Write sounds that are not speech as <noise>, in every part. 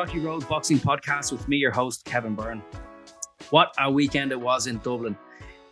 Rocky Road Boxing Podcast with me, your host, Kevin Byrne. What a weekend it was in Dublin.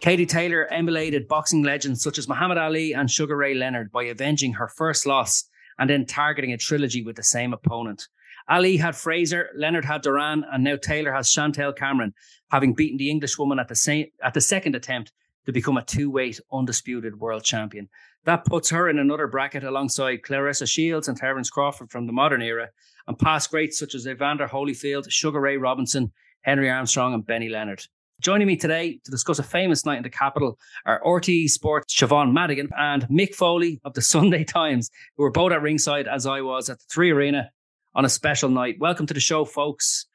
Katie Taylor emulated boxing legends such as Muhammad Ali and Sugar Ray Leonard by avenging her first loss and then targeting a trilogy with the same opponent. Ali had Frazier, Leonard had Duran, and now Taylor has Chantelle Cameron, having beaten the Englishwoman at the same at the second attempt to become a two-weight undisputed world champion. That puts her in another bracket alongside Claressa Shields and Terence Crawford from the modern era, and past greats such as Evander Holyfield, Sugar Ray Robinson, Henry Armstrong, and Benny Leonard. Joining me today to discuss a famous night in the capital are RTE Sports Siobhan Madigan and Mick Foley of the <laughs> Sunday Times, who were both at ringside as I was at the Three Arena on a special night. Welcome to the show, folks.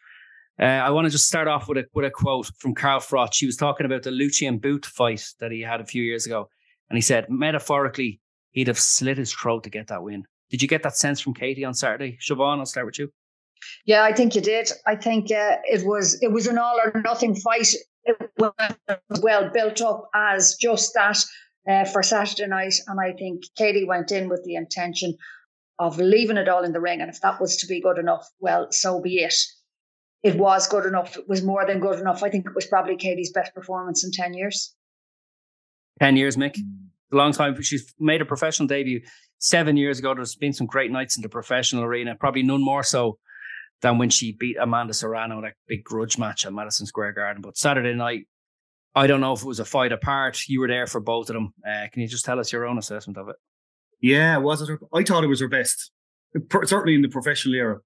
Uh, I want to just start off with a with a quote from Carl Froch. He was talking about the Lucian Bute fight that he had a few years ago, and he said metaphorically he'd have slit his throat to get that win. Did you get that sense from Katie on Saturday? Siobhan, I'll start with you. Yeah, I think you did. I think uh, it was it was an all or nothing fight. It was well built up as just that uh, for Saturday night, and I think Katie went in with the intention of leaving it all in the ring. And if that was to be good enough, well, so be it. It was good enough. It was more than good enough. I think it was probably Katie's best performance in 10 years. 10 years, Mick. A long time. She's made a professional debut seven years ago. There's been some great nights in the professional arena, probably none more so than when she beat Amanda Serrano in that big grudge match at Madison Square Garden. But Saturday night, I don't know if it was a fight apart. You were there for both of them. Uh, can you just tell us your own assessment of it? Yeah, was it? Her, I thought it was her best, certainly in the professional era.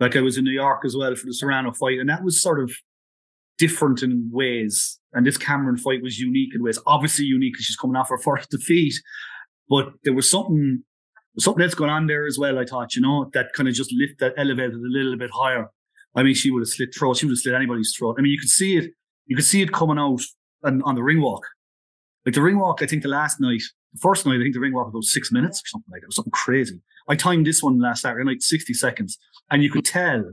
Like I was in New York as well for the Serrano fight, and that was sort of different in ways. And this Cameron fight was unique in ways. Obviously unique because she's coming off her first <laughs> defeat, but there was something something else going on there as well. I thought, you know, that kind of just lift that elevated a little bit higher. I mean, she would have slit throat. She would have slit anybody's throat. I mean, you could see it. You could see it coming out on, on the ring walk. Like the ring walk, I think the last night the first night, I think the ring walk was about six minutes or something like that. It was something crazy. I timed this one last Saturday night, 60 seconds. And you could tell,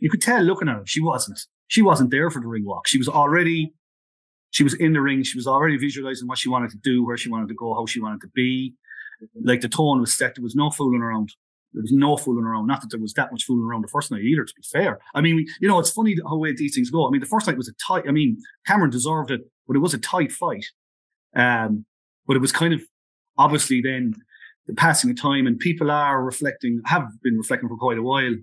you could tell looking at her, she wasn't, she wasn't there for the ring walk. She was already, she was in the ring. She was already visualizing what she wanted to do, where she wanted to go, how she wanted to be. Like the tone was set. There was no fooling around. There was no fooling around. Not that there was that much fooling around the first night either, to be fair. I mean, you know, it's funny how these things go. I mean, the first night was a tight, I mean, Cameron deserved it, but it was a tight fight. Um, but it was kind of obviously then the passing of time and people are reflecting, have been reflecting for quite a while,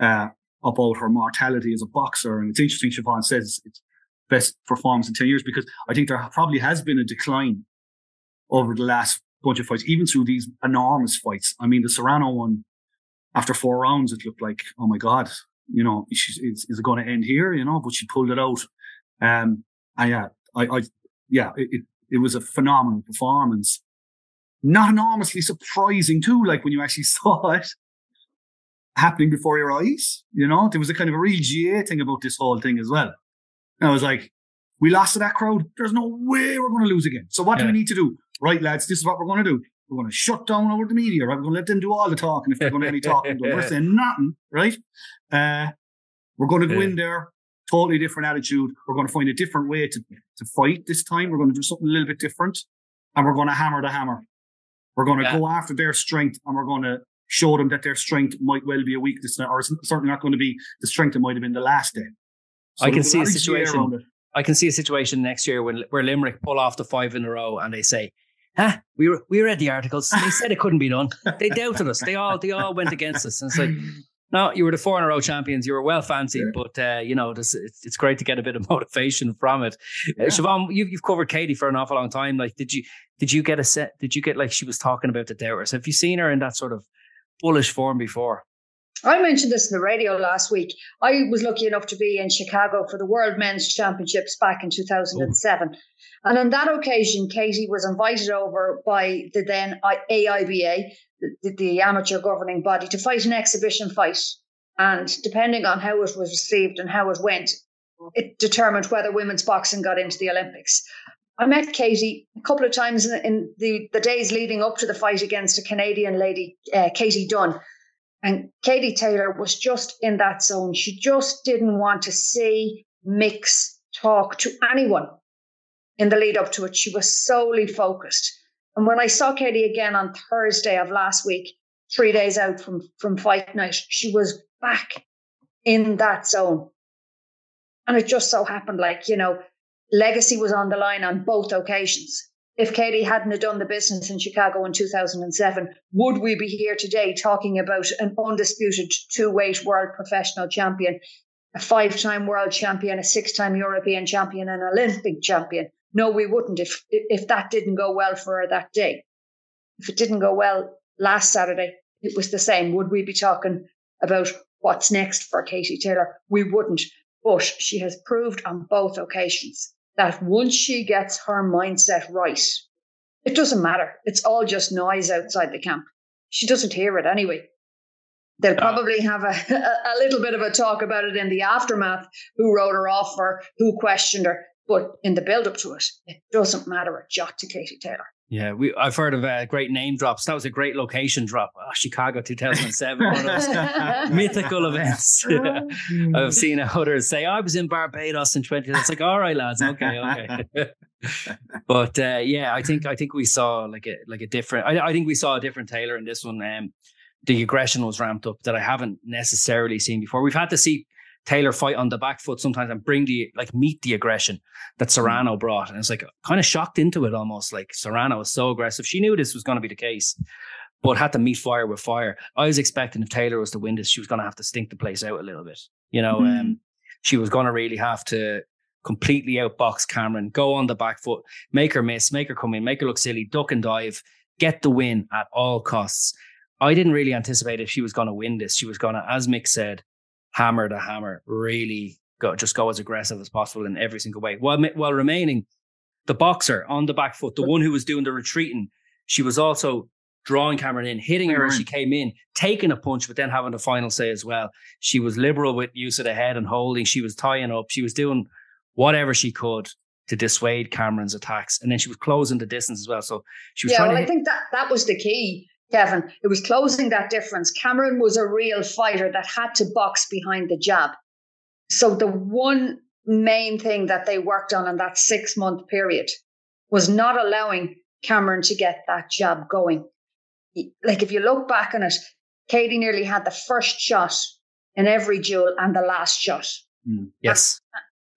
uh, about her mortality as a boxer. And it's interesting, Siobhan says it's best performance in 10 years because I think there probably has been a decline over the last bunch of fights, even through these enormous fights. I mean, the Serrano one, after four rounds, it looked like, oh my God, you know, is, is, it going to end here? You know, but she pulled it out. Um, and yeah, I, I yeah, it, it, it was a phenomenal performance not enormously surprising too, like when you actually <laughs> saw it happening before your eyes. You know, there was a kind of a real GAA thing about this whole thing as well. And I was like, we lost to that crowd. There's no way we're going to lose again. So what yeah. do we need to do? Right, lads, this is what we're going to do. We're going to shut down over the media, right? We're going to let them do all the talking if they're going to any talking. we're <laughs> saying nothing, right? Uh, we're going to go yeah. in there, totally different attitude. We're going to find a different way to, to fight this time. We're going to do something a little bit different. And we're going to hammer the hammer. We're going to yeah. go after their strength and we're going to show them that their strength might well be a weakness or it's certainly not going to be the strength it might have been the last day. So I can see a situation. I can see a situation next year when where Limerick pull off the five in a row and they say, "Huh, we were we read the articles. They said it couldn't be done. They <laughs> doubted us. They all they all went against us." And it's like, no, you were the four in a row champions. You were well fancied, but uh, you know, this, it's, it's great to get a bit of <laughs> motivation from it. Uh, yeah. Uh, Siobhan, you've, you've covered Katie for an awful long time. Like, did you did you get a set? Did you get like she was talking about the doubters? Have you seen her in that sort of bullish form before? I mentioned this in the radio last week. I was lucky enough to be in Chicago for the World Men's Championships back in 2007. Ooh. And on that occasion, Katie was invited over by the then AIBA, the, the amateur governing body to fight an exhibition fight. And depending on how it was received and how it went, it determined whether women's boxing got into the Olympics. I met Katie a couple of times in, in the, the days leading up to the fight against a Canadian lady, uh, Katie Dunn. And Katie Taylor was just in that zone. She just didn't want to see, mix, talk to anyone in the lead up to it. She was solely focused. And when I saw Katie again on Thursday of last week, three days out from, from fight night, she was back in that zone. And it just so happened, like, you know, legacy was on the line on both occasions. If Katie hadn't done the business in Chicago in 2007, would we be here today talking about an undisputed two weight world professional champion, a five time world champion, a six time European champion, and an Olympic champion? No, we wouldn't if, if that didn't go well for her that day. If it didn't go well last Saturday, it was the same. Would we be talking about what's next for Katie Taylor? We wouldn't. But she has proved on both occasions that once she gets her mindset right, it doesn't matter. It's all just noise outside the camp. She doesn't hear it anyway. They'll ah. probably have a, <laughs> a, little bit of a talk about it in the aftermath who wrote her off or who questioned her. But in the build up to it, it doesn't matter a jot to Katie Taylor. Yeah, we I've heard of uh, great name drops. That was a great location drop. Oh, Chicago 2007, one of those <laughs> mythical events. <laughs> I've seen others say, I was in Barbados in 20. It's like, all right, lads, okay, okay. <laughs> but uh, yeah, I think I think we saw like a like a different. I, I think we saw a different Taylor in this one. Um, the aggression was ramped up that I haven't necessarily seen before. We've had to see Taylor fight on the back foot sometimes and bring the like meet the aggression that hmm. Serrano brought. And it's like kind of shocked into it almost. Like Serrano was so aggressive. She knew this was going to be the case, but had to meet fire with fire. I was expecting if Taylor was to win this, she was going to have to stink the place out a little bit. You know, mm. um, she was going to really have to completely outbox Cameron, go on the back foot, make her miss, make her come in, make her look silly, duck and dive, get the win at all costs. I didn't really anticipate if she was going to win this. She was going to, as Mick said, hammer to hammer, really go just go as aggressive as possible in every single way, while while remaining the boxer on the back foot, the one who was doing the retreating. She was also drawing Cameron in, hitting her as she came in, taking a punch, but then having the final say as well. She was liberal with use of the head and holding. She was tying up. She was doing whatever she could to dissuade Cameron's attacks, and then she was closing the distance as well. So she was. Yeah, well, I think that that was the key. Kevin. It was closing that difference. Cameron was a real fighter that had to box behind the jab. So the one main thing that they worked on in that six month period was not allowing Cameron to get that jab going. Like if you look back on it, Katie nearly had the first shot in every duel and the last shot. Mm, yes.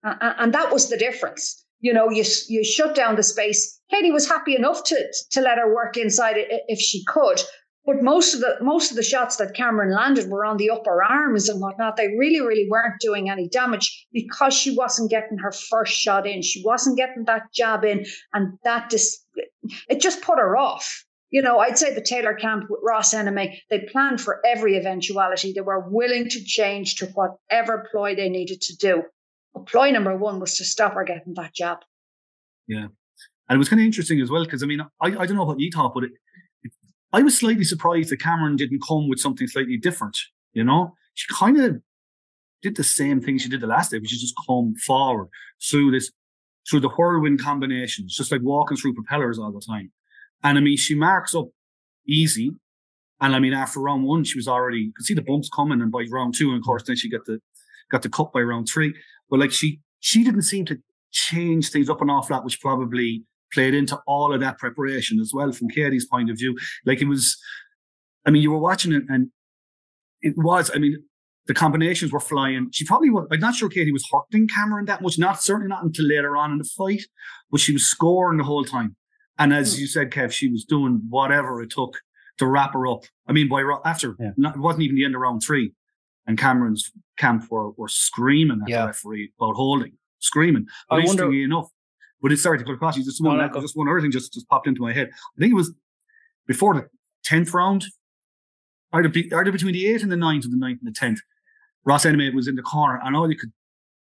And, and that was the difference. You know, you, you shut down the space Katie was happy enough to to let her work inside if she could. But most of the most of the shots that Cameron landed were on the upper arms and whatnot. They really, really weren't doing any damage because she wasn't getting her first shot in. She wasn't getting that jab in, and that dis- it just put her off. You know, I'd say the Taylor camp with Ross Enamait, they planned for every eventuality. They were willing to change to whatever ploy they needed to do. Ploy number one was to stop her getting that job. Yeah. And it was kind of interesting as well, because I mean, I, I don't know what you thought, but it, it, I was slightly surprised that Cameron didn't come with something slightly different. You know, she kind of did the same thing she did the last day, which is just come forward through this, through the whirlwind combinations, just like walking through propellers all the time. And I mean, she marks up easy. And I mean, after round one, she was already, you could see the bumps coming. And by round two, and of course, then she got the, got the cut by round three. But like she, she didn't seem to change things up and off that, which probably played into all of that preparation as well from Katie's point of view. Like it was, I mean, you were watching it and it was, I mean, the combinations were flying. She probably was, I'm not sure Katie was hurting Cameron that much, not certainly not until later on in the fight, but she was scoring the whole time. And as mm. you said, Kev, she was doing whatever it took to wrap her up. I mean, by after, yeah. not, it wasn't even the end of round three. And Cameron's camp were, were screaming at yeah. the referee about holding, screaming. But I interestingly wonder, enough, but it's sorry to cut across you. Just one, no, just one other thing just, just popped into my head. I think it was before the tenth round, either, be, either between the eighth and the ninth, or the ninth and the tenth. Ross Enamait was in the corner, and all you could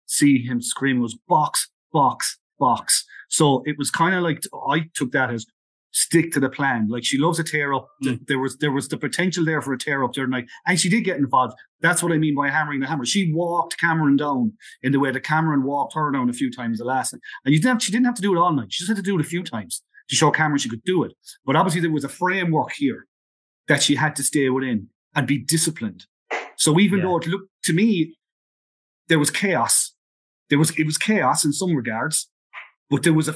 see him screaming was box, box, box. So it was kind of like I took that as stick to the plan. Like she loves a tear up. Mm. There was there was the potential there for a tear up the other night, and she did get involved. That's what I mean by hammering the hammer. She walked Cameron down in the way that Cameron walked her down a few times the last night. And you didn't have, she didn't have to do it all night. She just had to do it a few times to show Cameron she could do it. But obviously there was a framework here that she had to stay within and be disciplined. So even yeah. though it looked to me there was chaos, there was it was chaos in some regards, but there was a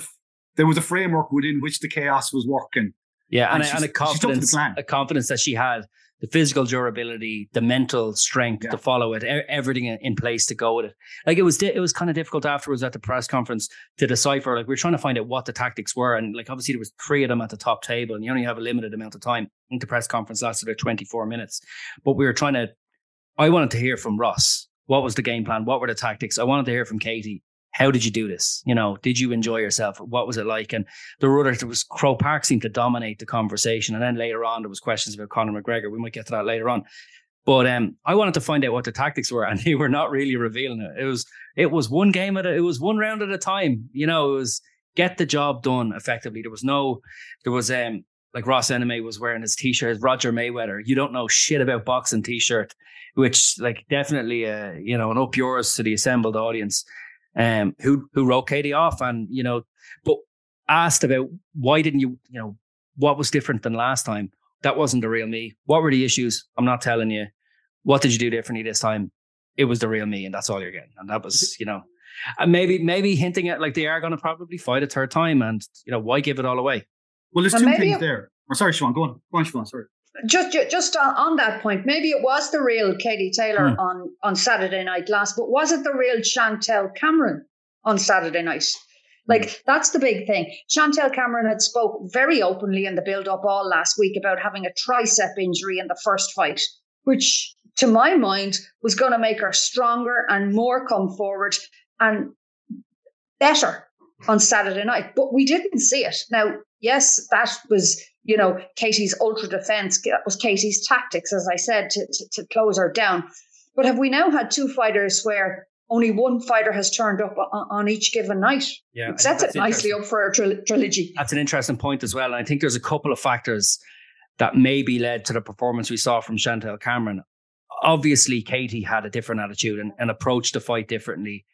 there was a framework within which the chaos was working. Yeah, and, and, a, and a confidence, a confidence that she had the physical durability, the mental strength yeah. to follow it, everything in place to go with it. Like it was, it was kind of difficult afterwards at the press conference to decipher. Like we are trying to find out what the tactics were, and like obviously there was three of them at the top table, and you only have a limited amount of time. The press conference lasted about twenty four minutes, but we were trying to. I wanted to hear from Ross. What was the game plan? What were the tactics? I wanted to hear from Katie how did you do this? You know, did you enjoy yourself? What was it like? And the were there was Croke Park seemed to dominate the conversation. And then later on, there was questions about Conor McGregor. We might get to that later on. But um, I wanted to find out what the tactics were, <laughs> and they were not really revealing it. It was it was one game at a, it was one round at a time. You know, it was get the job done effectively. There was no, there was um like Ross Enamait was wearing his t-shirt, Roger Mayweather. You don't know shit about boxing t-shirt, which like definitely uh you know an up yours to the assembled audience um, who who wrote Katie off, and you know, but asked about why didn't you, you know, what was different than last time? That wasn't the real me. What were the issues? I'm not telling you. What did you do differently this time? It was the real me, and that's all you're getting. And that was, you know, and maybe maybe hinting at like they are going to probably fight a third time, and you know, why give it all away? Well, there's two things there. Oh, sorry, Sean. Go on. Go on, Sean. Sorry just just on, that point, maybe it was the real Katie Taylor hmm. on on Saturday night last, but was it the real Chantelle Cameron on Saturday night? Like hmm. that's the big thing. Chantelle Cameron had spoke very openly in the build up all last week about having a tricep injury in the first fight, which to my mind was going to make her stronger and more come forward and better on Saturday night. But we didn't see it. Now, yes, that was you know, Katie's ultra defense. Was Katie's tactics, as I said, to, to, to close her down. But have we now had two fighters where only one fighter has turned up on, each given night? Yeah, it sets it nicely up for a trilogy. That's an interesting point as well. And I think there's a couple of factors that maybe led to the performance we saw from Chantelle Cameron. Obviously, Katie had a different attitude and, and approached the fight differently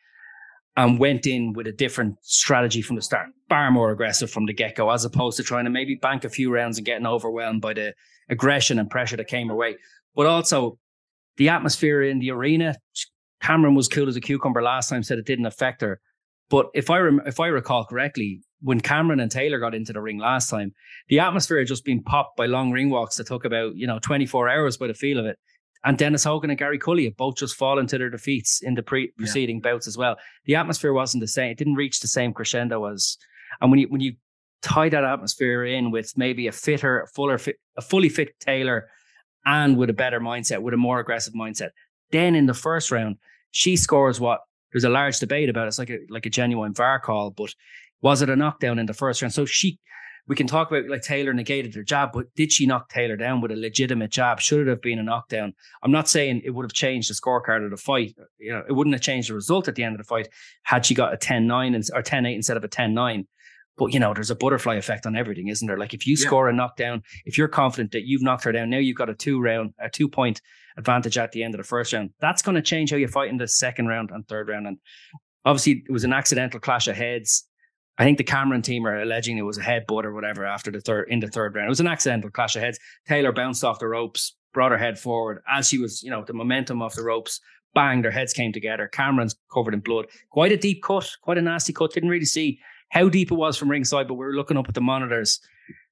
and went in with a different strategy from the start, far more aggressive from the get go, as opposed to trying to maybe bank a few rounds and getting overwhelmed by the aggression and pressure that came her way. But also the atmosphere in the arena. Cameron was cool as a cucumber last time, said it didn't affect her. But if I rem- if I recall correctly, when Cameron and Taylor got into the ring last time, the atmosphere had just been popped by long ring walks that took about you know 24 hours by the feel of it. And Dennis Hogan and Gary Cully have both just fallen to their defeats in the pre- preceding yeah. bouts as well. The atmosphere wasn't the same. It didn't reach the same crescendo as. And when you when you tie that atmosphere in with maybe a fitter, fuller, fit, a fully fit Taylor, and with a better mindset, with a more aggressive mindset, then in the first round she scores what there's a large debate about. It's like a like a genuine VAR call, but was it a knockdown in the first round? So she we can talk about like Taylor negated her jab, but did she knock Taylor down with a legitimate jab? Should it have been a knockdown? I'm not saying it would have changed the scorecard of the fight. You know, it wouldn't have changed the result at the end of the fight had she got a 10-9 or 10-8 instead of a 10-9. But you know, there's a butterfly effect on everything, isn't there? Like if you yeah. score a knockdown, if you're confident that you've knocked her down, now you've got a two round, a two point advantage at the end of the first round. That's going to change how you fight in the second round and third round. And obviously, it was an accidental clash of heads. I think the Cameron team are alleging it was a headbutt or whatever after the third in the third round. It was an accidental clash of heads. Taylor bounced off the ropes, brought her head forward as she was, you know, the momentum off the ropes. Bang, their heads came together. Cameron's covered in blood. Quite a deep cut, quite a nasty cut. Didn't really see how deep it was from ringside, but we were looking up at the monitors.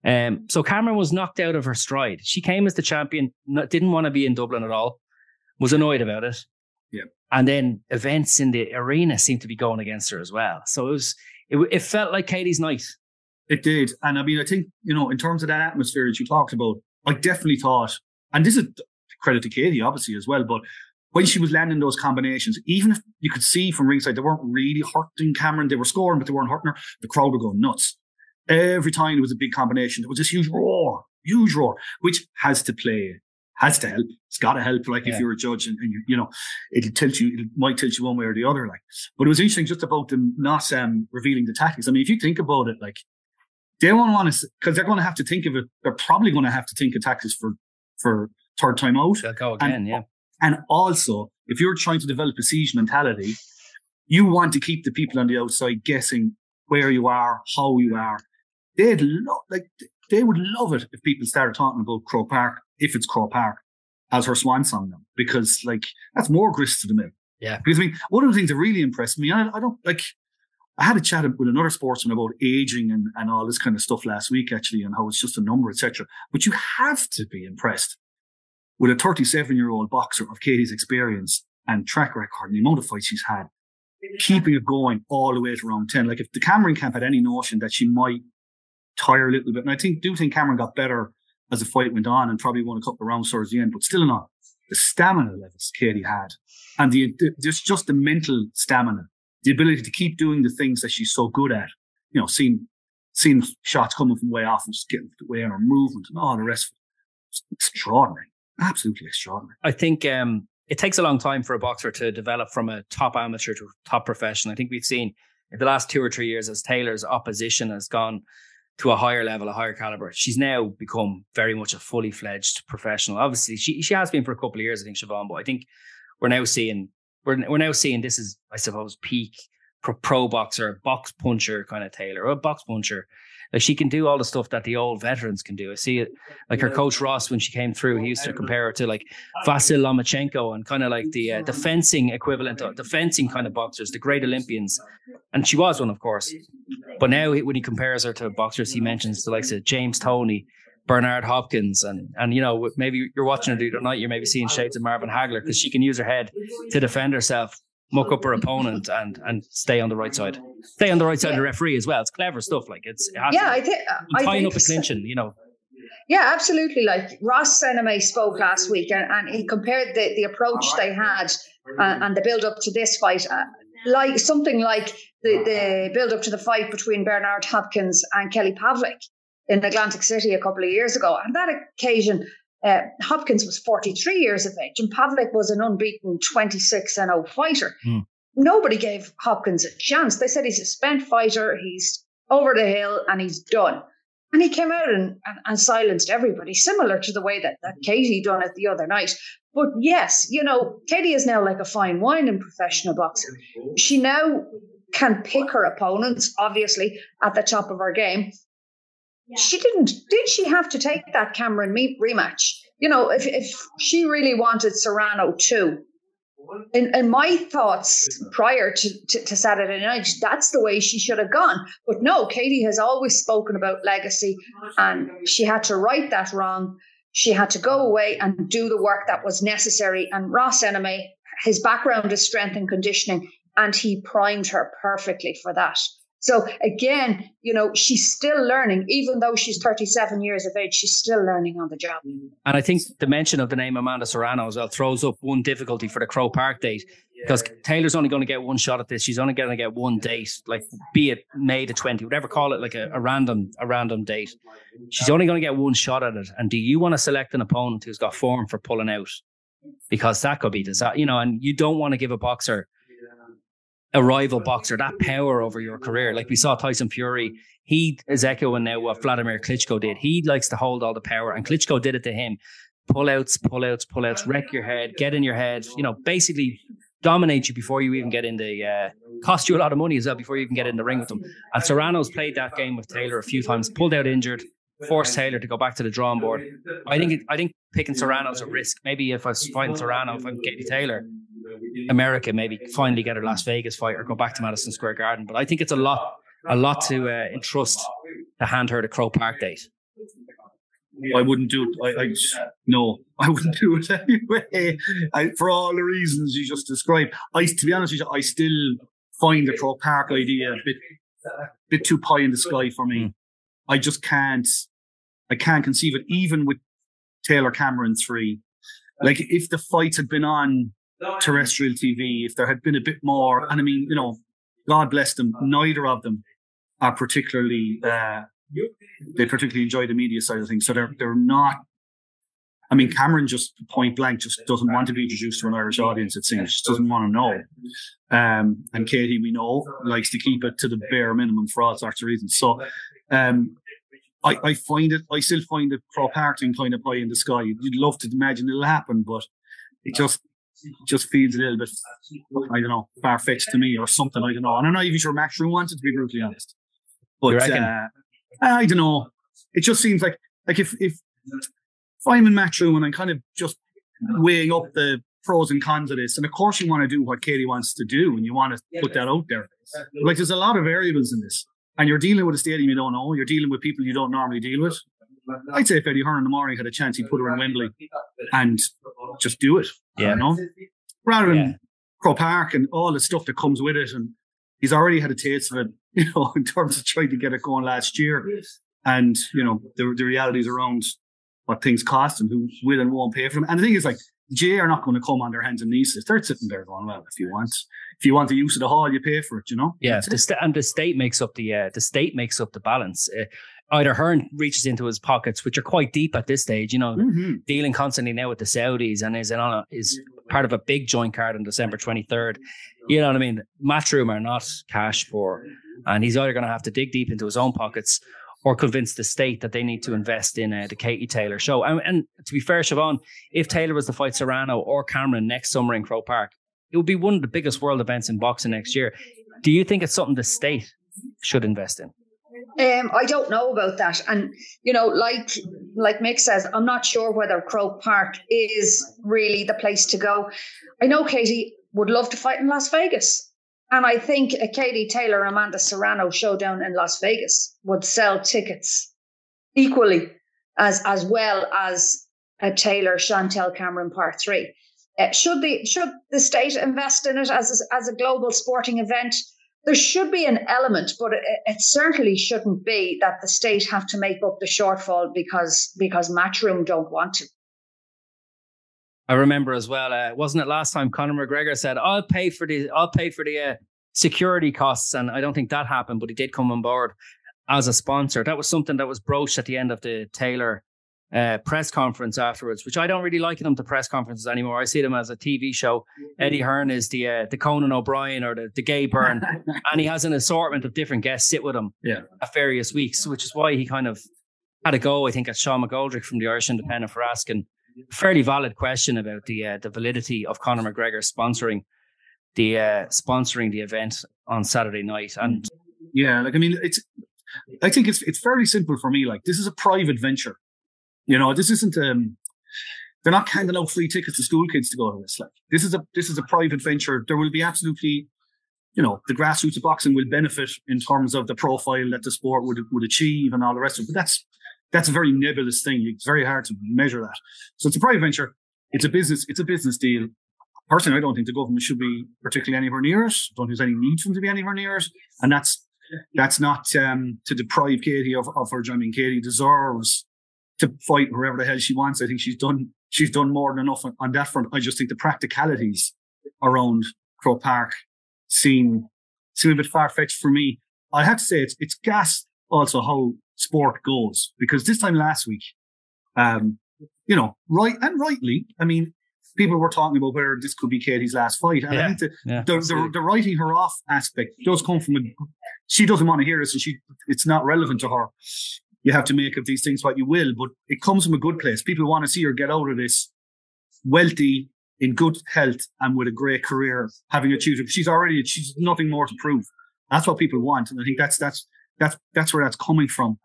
Um, so Cameron was knocked out of her stride. She came as the champion, didn't want to be in Dublin at all, was annoyed about it. Yeah. And then events in the arena seemed to be going against her as well. So it was it, it felt like Katie's night. It did. And I mean, I think, you know, in terms of that atmosphere that you talked about, I definitely thought, and this is credit to Katie, obviously, as well, but when she was landing those combinations, even if you could see from ringside, they weren't really hurting Cameron, they were scoring, but they weren't hurting her, the crowd were going nuts. Every time it was a big combination, there was this huge roar, huge roar, which has to play has to help. It's got to help. Like yeah. if you're a judge and, and you, you know, it'll tilt you, it might tilt you one way or the other. Like, but it was interesting just about them not um, revealing the tactics. I mean, if you think about it, like they won't want to, because they're going to have to think of it. They're probably going to have to think of tactics for for third time out. They'll go again, and, yeah. And also, if you're trying to develop a siege mentality, you want to keep the people on the outside guessing where you are, how you are. They'd love, like they would love it if people started talking about Croke Park if it's Croke Park as her swan song now, because like that's more grist to the mill. Yeah. Because I mean, one of the things that really impressed me, I, I don't like, I had a chat with another sportsman about aging and, and all this kind of stuff last week, actually, and how it's just a number, etc. But you have to be impressed with a 37 year old boxer of Katie's experience and track record and the amount of fights she's had, keeping it going all the way to round 10. Like if the Cameron camp had any notion that she might tire a little bit, and I think do think Cameron got better as the fight went on and probably won a couple of rounds towards the end, but still not the stamina levels Katie had and the, the just just the mental stamina, the ability to keep doing the things that she's so good at. You know, seeing seeing shots coming from way off and just getting way on her movement and all the rest. It's extraordinary, absolutely extraordinary. I think um, it takes a long time for a boxer to develop from a top amateur to top professional. I think we've seen in the last two or three years as Taylor's opposition has gone to a higher level, a higher caliber. She's now become very much a fully fledged professional. Obviously, she she has been for a couple of years, I think, Siobhan, but I think we're now seeing we're we're now seeing this is, I suppose, peak pro, pro boxer, box puncher kind of Taylor, or a box puncher like she can do all the stuff that the old veterans can do. I see it like her coach Ross when she came through. He used to compare her to like Vasyl Lomachenko and kind of like the uh, the fencing equivalent of the fencing kind of boxers, the great Olympians, and she was one, of course. But now when he compares her to boxers, he mentions the likes of James Toney, Bernard Hopkins, and and you know maybe you're watching her do tonight. you're maybe seeing shades of Marvin Hagler because she can use her head to defend herself muck up her opponent and and stay on the right side. Stay on the right side yeah. of the referee as well. It's clever stuff. Like it's it yeah, I think tying up a clinching, you know. Yeah, absolutely. Like Ross Enamait spoke last week, and, and he compared the, the approach they had uh, and the build up to this fight, uh, like something like the, the build up to the fight between Bernard Hopkins and Kelly Pavlik in Atlantic City a couple of years ago. On that occasion, uh, Hopkins was 43 years of age and Pavlik was an unbeaten 26 and 0 fighter. Mm. Nobody gave Hopkins a chance. They said he's a spent fighter, he's over the hill, and he's done. And he came out and, and, and silenced everybody, similar to the way that, that Katie done it the other night. But yes, you know, Katie is now like a fine wine in professional boxing. She now can pick her opponents, obviously, at the top of her game. She didn't. Did she have to take that Cameron rematch? You know, if, if she really wanted Serrano too, in, in my thoughts prior to, to, to, Saturday night, that's the way she should have gone. But no, Katie has always spoken about legacy, and she had to right that wrong. She had to go away and do the work that was necessary. And Ross Enamait, his background is strength and conditioning, and he primed her perfectly for that. So again, you know, she's still learning, even though she's 37 years of age, she's still learning on the job. And I think the mention of the name Amanda Serrano as well throws up one difficulty for the Croke Park date. Because Taylor's only going to get one shot at this. She's only going to get one date, like be it May the 20, whatever call it, like a, a random, a random date. She's only going to get one shot at it. And do you want to select an opponent who's got form for pulling out? Because that could be that, you know, and you don't want to give a boxer a rival boxer, that power over your career. Like we saw Tyson Fury, he is echoing now what Vladimir Klitschko did. He likes to hold all the power, and Klitschko did it to him. Pull outs, pull outs, pull outs, wreck your head, get in your head, you know, basically dominate you before you even get in the uh, cost you a lot of money as well before you even get in the ring with them. And Serrano's played that game with Taylor a few times, pulled out injured, forced Taylor to go back to the drawing board. I think I think picking Serrano's a risk. Maybe if I find Serrano, if I'm Katie Taylor, America maybe finally get her Las Vegas fight or go back to Madison Square Garden. But I think it's a lot, a lot to uh, entrust to hand her the Croke Park date. I wouldn't do it. I, I no, <laughs> I wouldn't do it anyway. I, for all the reasons you just described. I, to be honest with you, I still find the Croke Park idea a bit, a bit too pie in the sky for me. Mm. I just can't, I can't conceive it. Even with Taylor Cameron three, like if the fights had been on terrestrial TV, if there had been a bit more, and I mean, you know, God bless them, neither of them are particularly, uh, they particularly enjoy the media side of things. So they're, they're not, I mean, Cameron just point blank just doesn't want to be introduced to an Irish audience, it seems, just doesn't want to know. Um, and Katie, we know, likes to keep it to the bare minimum for all sorts of reasons. So, um, I, I find it, I still find it pro parting kind of pie in the sky. You'd love to imagine it'll happen, but it just just feels a little bit, I don't know, far fetched to me or something. I don't know. And I'm not even sure Matchroom it to be brutally honest. But uh, I don't know. It just seems like like if if if I'm in Matchroom and I'm kind of just weighing up the pros and cons of this, and of course you want to do what Katie wants to do, and you want to put that out there. Like there's a lot of variables in this, and you're dealing with a stadium you don't know. You're dealing with people you don't normally deal with. I'd say if Eddie Hearn in the morning had a chance, he'd put her in Wembley and just do it. Yeah. You know? Rather than Yeah. Croke Park and all the stuff that comes with it. And he's already had a taste of it, <laughs> you know, in terms of trying to get it going last year. And, you know, the, the realities around what things cost and who will and won't pay for them. And the thing is, like, GAA are not going to come on their hands and knees. They're sitting there going, well, if you want, if you want the use of the hall, you pay for it, you know? Yeah, the sta- and the state makes up the uh, the state makes up the balance. Uh, Eddie Hearn reaches into his pockets, which are quite deep at this stage, you know, Mhm. dealing constantly now with the Saudis, and is in on a, is part of a big joint card on December twenty third. You know what I mean? Matchroom are not cash poor, and he's either going to have to dig deep into his own pockets or convince the state that they need to invest in uh, the Katie Taylor show. And, and to be fair, Siobhan, if Taylor was to fight Serrano or Cameron next summer in Croke Park, it would be one of the biggest world events in boxing next year. Do you think it's something the state should invest in? Um, I don't know about that, and you know, like like Mick says, I'm not sure whether Croke Park is really the place to go. I know Katie would love to fight in Las Vegas, and I think a Katie Taylor Amanda Serrano showdown in Las Vegas would sell tickets equally as as well as a Taylor Chantelle Cameron Part Three. Uh, should the should the state invest in it as a, as a global sporting event? there should be an element, but it, it certainly shouldn't be that the state have to make up the shortfall because because Matchroom don't want to. I remember as well. Uh, wasn't it last time Conor McGregor said, "I'll pay for the I'll pay for the uh, security costs," and I don't think that happened, but he did come on board as a sponsor. That was something that was broached at the end of the Taylor uh, press conference afterwards, which I don't really like them to press conferences anymore. I see them as a TV show. Eddie Hearn is the uh, the Conan O'Brien or the, the Gay Byrne, <laughs> and he has an assortment of different guests sit with him Yeah. at various weeks, which is why he kind of had a go, I think, at Sean McGoldrick from the Irish Independent for asking fairly valid question about the uh, the validity of Conor McGregor sponsoring the uh, sponsoring the event on Saturday night. And Yeah, like I mean, it's. I think it's it's fairly simple for me. Like this is a private venture. You know, this isn't. um They're not handing out free tickets to school kids to go to this. Like this is a this is a private venture. There will be absolutely, you know, the grassroots of boxing will benefit in terms of the profile that the sport would would achieve and all the rest of it. But that's that's a very nebulous thing. It's very hard to measure that. So it's a private venture. It's a business. It's a business deal. Personally, I don't think the government should be particularly anywhere near it. Don't think there's any need for them to be anywhere near it. And that's that's not um, to deprive Katie of, of her. I mean, Katie deserves to fight wherever the hell she wants. I think she's done she's done more than enough on, on that front. I just think the practicalities around Croke Park seem seem a bit far fetched for me. I have to say it's it's gas also how sport goes because this time last week, um, you know, right and rightly, I mean, people were talking about whether this could be Katie's last fight, and Yeah, I think the, yeah, the, the the writing her off aspect does come from a. She doesn't want to hear this, and she it's not relevant to her. You have to make of these things what you will, but it comes from a good place. People want to see her get out of this wealthy, in good health, and with a great career, having achieved it. She's already she's nothing more to prove. That's what people want, and I think that's that's that's that's where that's coming from.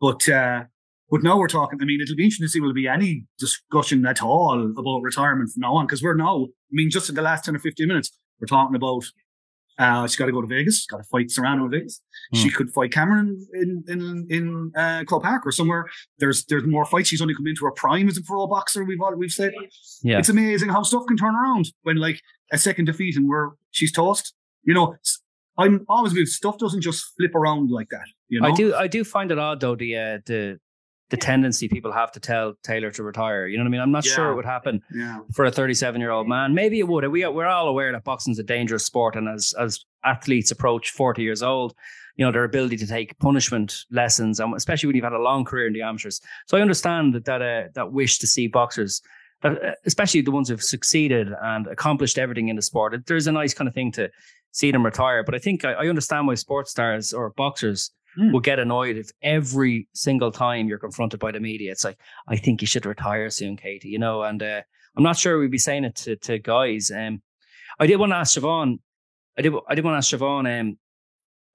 But uh, but now we're talking. I mean, it'll be interesting to see will there be any discussion at all about retirement from now on because we're now. I mean, just in the last ten or fifteen minutes, we're talking about. Uh, she's got to go to Vegas. She's got to fight Serrano in Vegas. She could fight Cameron in in in uh, Croke Park or somewhere. There's there's more fights. She's only come into her prime as a pro boxer. We've all, we've said yeah, it's amazing how stuff can turn around when like a second defeat and we're she's tossed. You know, I'm always believe stuff doesn't just flip around like that. You know, I do I do find it odd though the uh, the the tendency people have to tell Taylor to retire. You know what I mean? I'm not sure it would happen Yeah, for a 37 year old man. Maybe it would. We we're all aware that boxing's a dangerous sport, and as as athletes approach 40 years old, you know their ability to take punishment lessons, and especially when you've had a long career in the amateurs. So I understand that that uh, that wish to see boxers. That, uh, especially the ones who've succeeded and accomplished everything in the sport. There's a nice kind of thing to see them retire. But I think I, I understand why sports stars or boxers Hmm. will get annoyed if every single time you're confronted by the media, it's like, I think you should retire soon, Katie, you know, and uh, I'm not sure we'd be saying it to, to guys. Um, I did want to ask Siobhan, I did, I did want to ask Siobhan, um,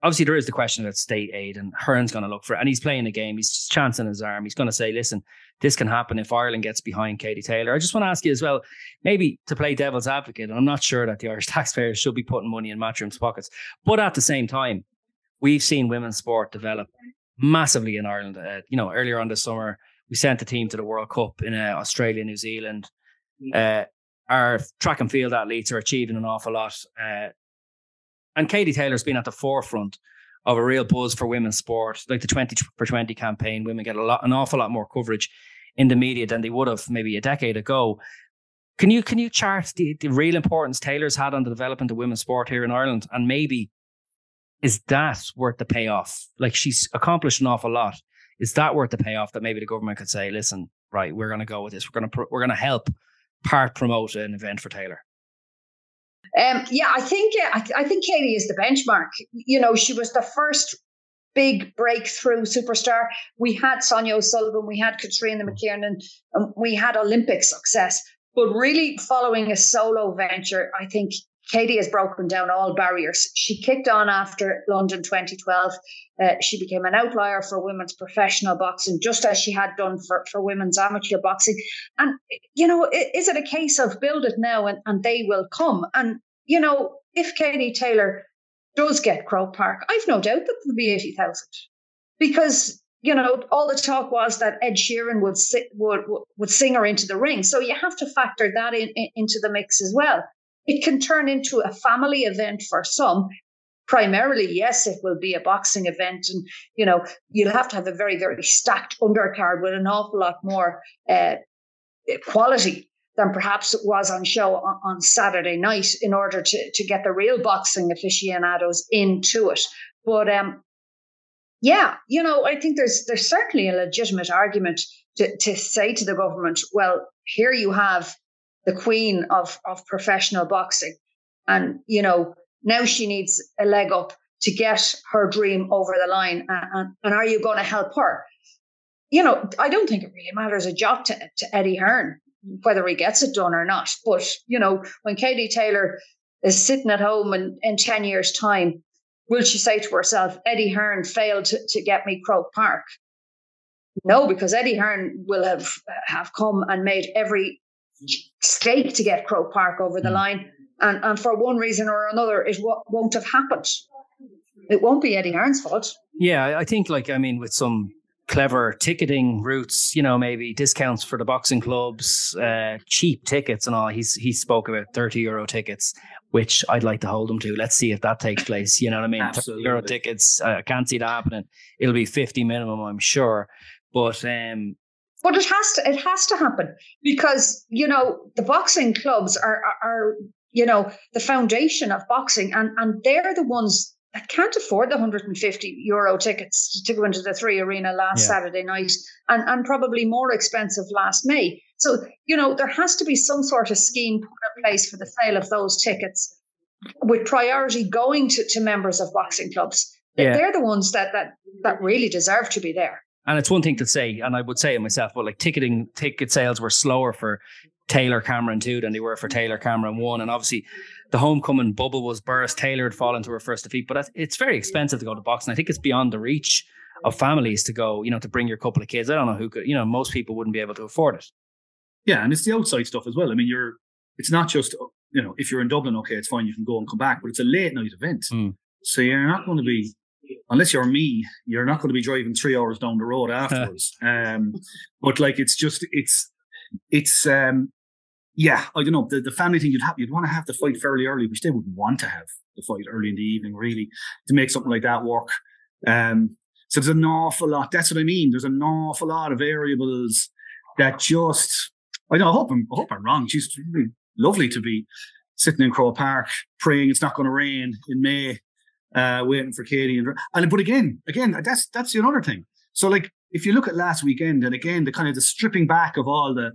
obviously there is the question about state aid and Hearn's going to look for it and he's playing a game. He's just chancing his arm. He's going to say, listen, this can happen if Ireland gets behind Katie Taylor. I just want to ask you as well, maybe to play devil's advocate, and I'm not sure that the Irish <laughs> taxpayers should be putting money in Matchroom's pockets, but at the same time, we've seen women's sport develop massively in Ireland. Uh, you know, earlier on this summer, We sent the team to the World Cup in uh, Australia, New Zealand. Uh, our track and field athletes are achieving an awful lot. And Katie Taylor's been at the forefront of a real buzz for women's sport, like the 20 for 20 campaign. Women get a lot, an awful lot more coverage in the media than they would have maybe a decade ago. Can you can you chart the, the real importance Taylor's had on the development of women's sport here in Ireland, and maybe is that worth the payoff? Like she's accomplished an awful lot. Is that worth the payoff that maybe the government could say, listen, right, we're going to go with this. We're going to we're going to help part promote an event for Taylor. Um, yeah, I think uh, I, I think Katie is the benchmark. You know, she was the first big breakthrough superstar. We had Sonia O'Sullivan, we had Catherina McKiernan, and we had Olympic success. But really, following a solo venture, I think Katie has broken down all barriers. She kicked on after London 2012. Uh, she became an outlier for women's professional boxing, just as she had done for, for women's amateur boxing. And, you know, is it a case of build it now and, and they will come? And, you know, if Katie Taylor does get Croke Park, I've no doubt that there'll be 80,000 because you know, all the talk was that Ed Sheeran would sit, would would sing her into the ring. So you have to factor that in, in, into the mix as well. It can turn into a family event for some. Primarily, yes, it will be a boxing event, and you know you'll have to have a very very stacked undercard with an awful lot more uh, quality than perhaps it was on show on, on Saturday night in order to to get the real boxing aficionados into it. But um, yeah, you know, I think there's there's certainly a legitimate argument to, to say to the government, well, here you have the queen of, of professional boxing. And, you know, now she needs a leg up to get her dream over the line. And, and, and are you going to help her? You know, I don't think it really matters a job to, to Eddie Hearn, whether he gets it done or not. But, you know, when Katie Taylor is sitting at home in, in 10 years' time will she say to herself, Eddie Hearn failed to, to get me Croke Park? No, because Eddie Hearn will have have come and made every stake to get Croke Park over the mm. line. And, and for one reason or another, it w- won't have happened. It won't be Eddie Hearn's fault. Yeah, I think, like, I mean, with some clever ticketing routes, you know, maybe discounts for the boxing clubs, uh, cheap tickets and all. He's he spoke about 30 euro tickets which I'd like to hold them to. Let's see if that takes place. You know what I mean? Absolutely. Euro tickets. I can't see that happening. It'll be 50 minimum, I'm sure. But um but it has to it has to happen because you know the boxing clubs are, are, are you know the foundation of boxing and and they're the ones that can't afford the 150 euro tickets to go into the three arena last yeah. Saturday night and, and probably more expensive last May. So, you know, there has to be some sort of scheme put in place for the sale of those tickets with priority going to, to members of boxing clubs. Yeah. They're the ones that, that that really deserve to be there. And it's one thing to say, and I would say it myself, but like ticketing ticket sales were slower for Taylor Cameron two than they were for Taylor Cameron one. And obviously the homecoming bubble was burst. Taylor had fallen to her first defeat, but it's very expensive to go to boxing. I think it's beyond the reach of families to go, you know, to bring your couple of kids. I don't know who could, you know, most people wouldn't be able to afford it. Yeah, and it's the outside stuff as well. I mean, you're, it's not just, you know, if you're in Dublin, okay, it's fine, you can go and come back, but it's a late night event. Mm. So you're not going to be, unless you're me, you're not going to be driving three hours down the road <laughs> afterwards. um, but like, it's just, it's, it's, um, yeah, I don't know. The, the family thing you'd have, you'd want to have the fight fairly early, which they wouldn't want to have the fight early in the evening, really, to make something like that work. Um, so there's an awful lot. That's what I mean. There's an awful lot of variables that just, I know, I hope I'm, I hope I'm wrong. She's really lovely to be sitting in Croke Park praying it's not going to rain in May, uh, waiting for Katie. And, and, but again, again, that's, that's another thing. So like, if you look at last weekend and again, the kind of the stripping back of all the,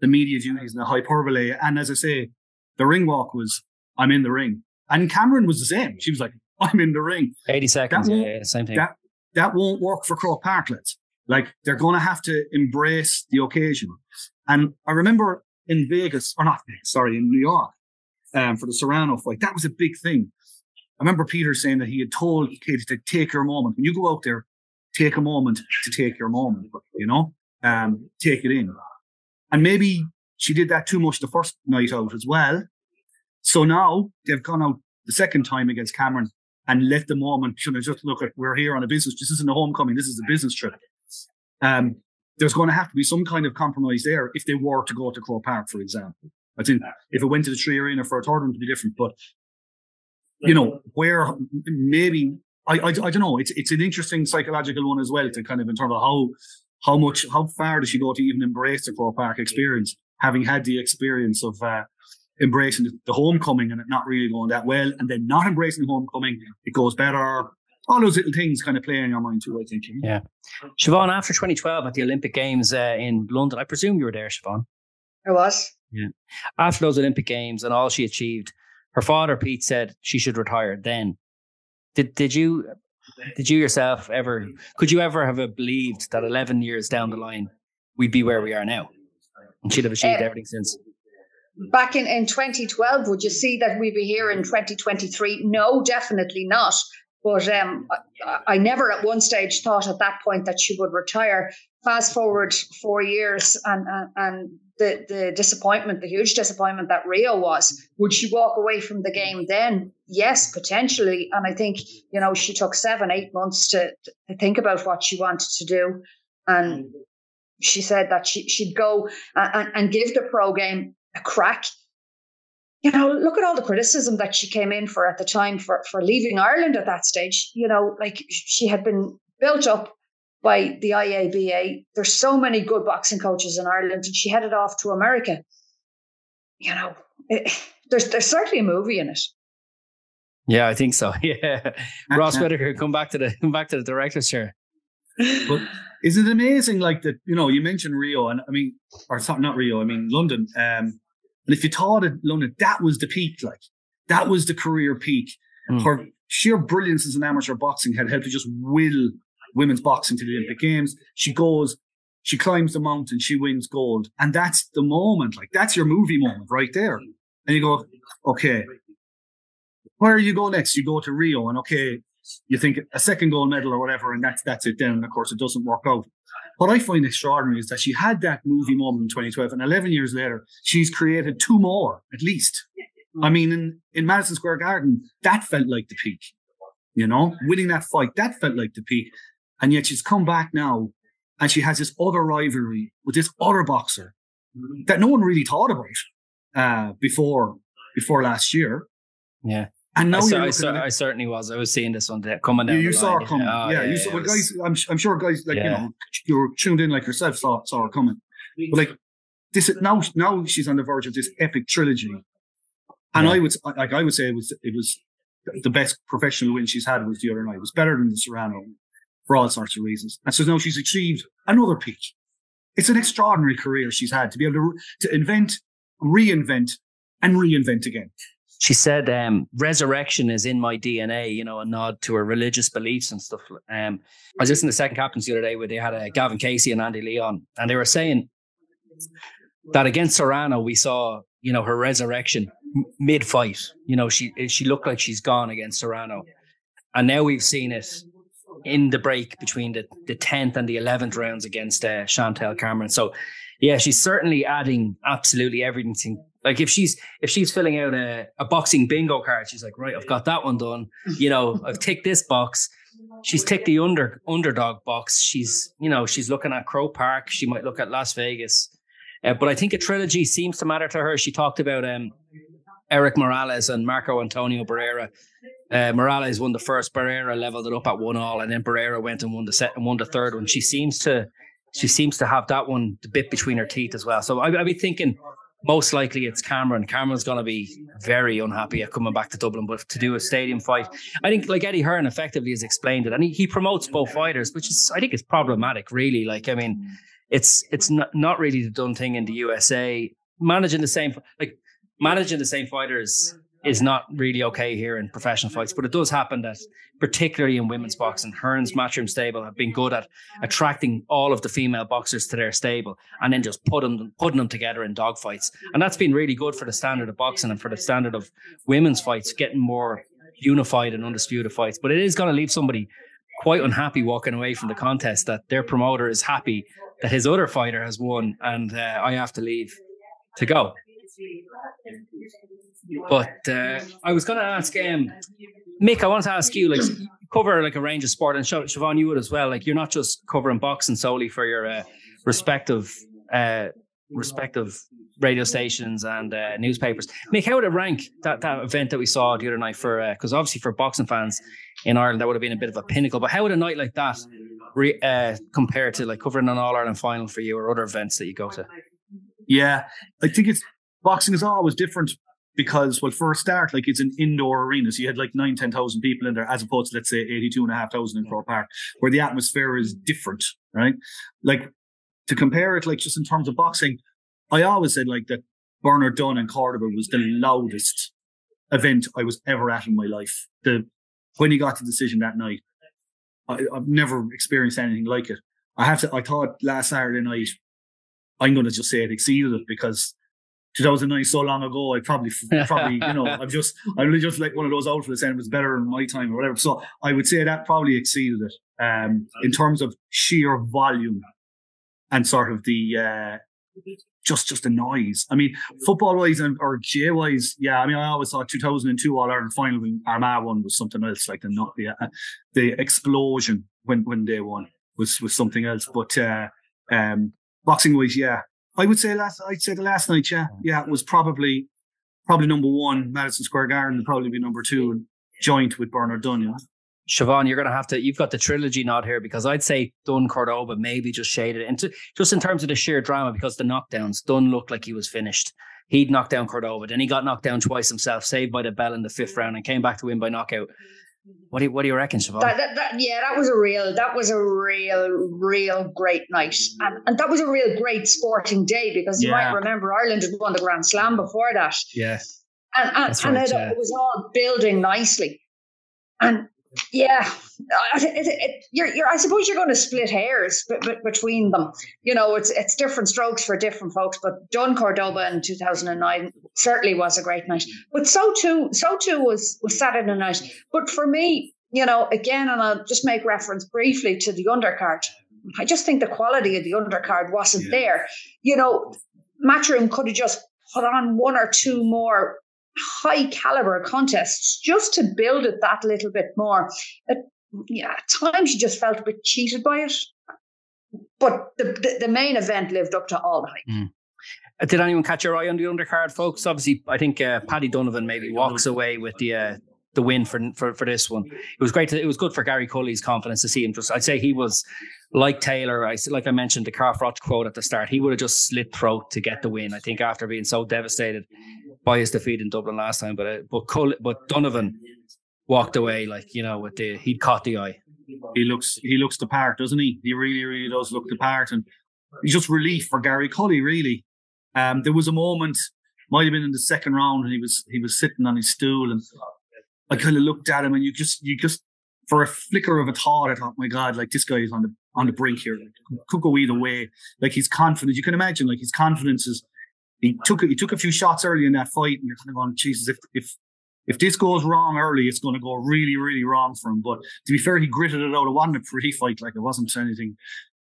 the media duties and the hyperbole. And as I say, the ring walk was, I'm in the ring. And Cameron was the same. She was like, <laughs> I'm in the ring. 80 seconds. Yeah, yeah, same thing. That, that won't work for Croke Parklets. Like they're going to have to embrace the occasion. And I remember in Vegas, or not Vegas, sorry, in New York, um, for the Serrano fight, that was a big thing. I remember Peter saying that he had told Katie to take your moment. When you go out there, take a moment to take your moment, you know, um, take it in. And maybe she did that too much the first night out as well. So now they've gone out the second time against Cameron and let the moment, you know, just look at, we're here on a business. This isn't a homecoming. This is a business trip. Um, there's going to have to be some kind of compromise there if they were to go to Croke Park, for example. I think if it went to the Tree Arena for a tournament, it'd be different. But you know, where maybe I, I, I don't know. It's it's an interesting psychological one as well to kind of in terms of how how much how far does she go to even embrace the Croke Park experience, having had the experience of uh, embracing the, the, homecoming and it not really going that well, and then not embracing the homecoming, it goes better. All those little things kind of play in your mind too, I think. Yeah. Siobhan, after 2012 at the Olympic Games uh, in London, I presume you were there, Siobhan. I was. Yeah. After those Olympic Games and all she achieved, her father Pete said she should retire then. Did did you did you yourself ever could you ever have believed that 11 years down the line we'd be where we are now? And she'd have achieved uh, everything since. back in, in 2012 would you see that we'd be here in 2023 no definitely not. But um, I, I, never at one stage thought at that point that she would retire. Fast forward four years and, and, and the, the disappointment, the huge disappointment that Rio was. Would she walk away from the game then? Yes, potentially. And I think, you know, she took seven, eight months to, to think about what she wanted to do. And mm. she said that she, she'd go and, and give the pro game a crack. You know, look at all the criticism that she came in for at the time for, for leaving Ireland at that stage. You know, like she had been built up by the IABA. There's so many good boxing coaches in Ireland, and she headed off to America. You know, it, there's there's certainly a movie in it. Yeah, I think so. <laughs> Yeah, Ross Whitaker, come back to the come back to the director's chair. But is it amazing? Like that, you know, you mentioned Rio, and I mean, or not Rio, I mean London. Um, and if you thought of London, that was the peak. Like that was the career peak. Mm. Her sheer brilliance as an amateur boxing had helped to just will women's boxing to the Olympic Games. She goes, she climbs the mountain, she wins gold. And that's the moment. Like that's your movie moment right there. And you go, okay, where you go next? You go to Rio and okay, you think a second gold medal or whatever, and that's that's it then. And of course it doesn't work out. What I find extraordinary is that she had that movie moment in 2012, and 11 years later, she's created two more at least. I mean, in, in Madison Square Garden, that felt like the peak. You know, winning that fight, that felt like the peak. And yet she's come back now and she has this other rivalry with this other boxer that no one really thought about uh, before before last year. Yeah. And now I, saw, I, saw, I, certainly was. I was seeing this one coming down. You, you saw it coming. Oh, yeah, yeah, you saw. Well, guys, I'm, I'm sure guys like yeah. you know you're tuned in like yourself saw saw her coming. But like this now now she's on the verge of this epic trilogy, and yeah. I would like I would say it was it was the best professional win she's had was the other night. It was better than the Serrano for all sorts of reasons. And so now she's achieved another peak. It's an extraordinary career she's had to be able to, to invent, reinvent, and reinvent again. She said, um, resurrection is in my DNA, you know, a nod to her religious beliefs and stuff. Um, I was listening to Second Captains the other day where they had uh, Gavin Casey and Andy Leon, and they were saying that against Serrano, we saw, you know, her resurrection mid fight. You know, she she looked like she's gone against Serrano. And now we've seen it in the break between the, the 10th and the 11th rounds against uh, Chantelle Cameron. So, yeah, she's certainly adding absolutely everything. Like if she's if she's filling out a, a boxing bingo card, she's like, right, I've got that one done. You know, I've ticked this box. She's ticked the under underdog box. She's you know she's looking at Croke Park. She might look at Las Vegas. Uh, but I think a trilogy seems to matter to her. She talked about um, Erik Morales and Marco Antonio Barrera uh, Morales won the first. Barrera leveled it up at one all, and then Barrera went and won the set and won the third one. She seems to she seems to have that one the bit between her teeth as well. So I, I'd be thinking most likely it's Cameron. Cameron's going to be very unhappy at coming back to Dublin, but to do a stadium fight, I think like Eddie Hearn effectively has explained it, and he, he promotes both fighters, which is I think it's problematic. Really, like I mean, it's it's not not really the done thing in the USA. Managing the same like managing the same fighters is not really okay here in professional fights, but it does happen that, particularly in women's boxing, Hearn's Matchroom Stable have been good at attracting all of the female boxers to their stable and then just putting them, putting them together in dog fights. And that's been really good for the standard of boxing and for the standard of women's fights, getting more unified and undisputed fights. But it is going to leave somebody quite unhappy walking away from the contest that their promoter is happy that his other fighter has won and uh, I have to leave to go. But uh, I was going to ask um, Mick. I want to ask you, like, cover like a range of sport, and Siobhan, you would as well. Like, you're not just covering boxing solely for your uh, respective uh, respective radio stations and uh, newspapers. Mick, how would it rank that, that event that we saw the other night for? Because uh, obviously for boxing fans in Ireland, that would have been a bit of a pinnacle. But how would a night like that re, uh, compare to like covering an All Ireland final for you or other events that you go to? Yeah, I think it's boxing is always different because well for a start like it's an indoor arena so you had like 9 10,000 people in there as opposed to let's say 82,500 in Croke Park where the atmosphere is different right? Like to compare it like just in terms of boxing I always said like that Bernard Dunne in Cordoba was the loudest event I was ever at in my life. The when he got the decision that night I, I've never experienced anything like it. I have to I thought last Saturday night I'm going to just say it exceeded it because 2009 so long ago. I probably, <laughs> probably, you know, I'm just, I'm really just like one of those outfits and it was better in my time or whatever. So I would say that probably exceeded it, um, in terms of sheer volume and sort of the, uh, just, just the noise. I mean, football wise and or J wise, yeah. I mean, I always thought 2002 All Ireland final when Armagh won was something else. Like the not the uh, the explosion when when they won was was something else. But uh, um, boxing wise, yeah, I would say last. I'd say the last night. Yeah, yeah, it was probably probably number one. Madison Square Garden would probably be number two, joint with Bernard. You know? Siobhan, you're going to have to. You've got the trilogy nod here because I'd say Dunne Cordoba maybe just shaded into just in terms of the sheer drama because the knockdowns. Dunne looked like he was finished. He'd knocked down Cordoba, then he got knocked down twice himself, saved by the bell in the fifth round, and came back to win by knockout. Mm-hmm. What do you, what do you reckon, Siobhan? That, that, that, yeah, that was a real that was a real real great night, and, and that was a real great sporting day because you might remember Ireland had won the Grand Slam before that. Yes, and and, and right, it, yeah. it was all building nicely, and yeah, it, it, you're, you're, I suppose you're going to split hairs b- b- between them. You know, it's it's different strokes for different folks. But Dunne Cordoba in 2009 certainly was a great night. But so too, so too was was Saturday night. But for me, you know, again, and I'll just make reference briefly to the undercard. I just think the quality of the undercard wasn't yeah. there. You know, Matchroom could have just put on one or two more high caliber contests just to build it that little bit more. At, yeah, at times you just felt a bit cheated by it. But the, the, the main event lived up to all the hype. Mm. Uh, did anyone catch your eye on the undercard, folks? Obviously, I think uh, Paddy Donovan maybe walks away with the uh, the win for, for for this one. It was great. To, it was good for Gary Cully's confidence to see him. Just, I'd say he was like Taylor. I like I mentioned the Carl Froch quote at the start. He would have just slit throat to get the win. I think after being so devastated by his defeat in Dublin last time, but uh, but Cull, but Donovan walked away like you know with the he'd caught the eye. He looks he looks the part, doesn't he? He really really does look the part, and he's just relief for Gary Cully. Really, um, there was a moment might have been in the second round, and he was he was sitting on his stool, and I kind of looked at him and you just, you just, for a flicker of a thought, I thought, my God, like this guy is on the, on the brink here. Could go either way. Like he's confident. You can imagine, like his confidence is, he took, he took a few shots early in that fight and you're kind of going, Jesus, if, if, if this goes wrong early, it's going to go really, really wrong for him. But to be fair, he gritted it out. It wasn't a pretty fight. Like it wasn't anything,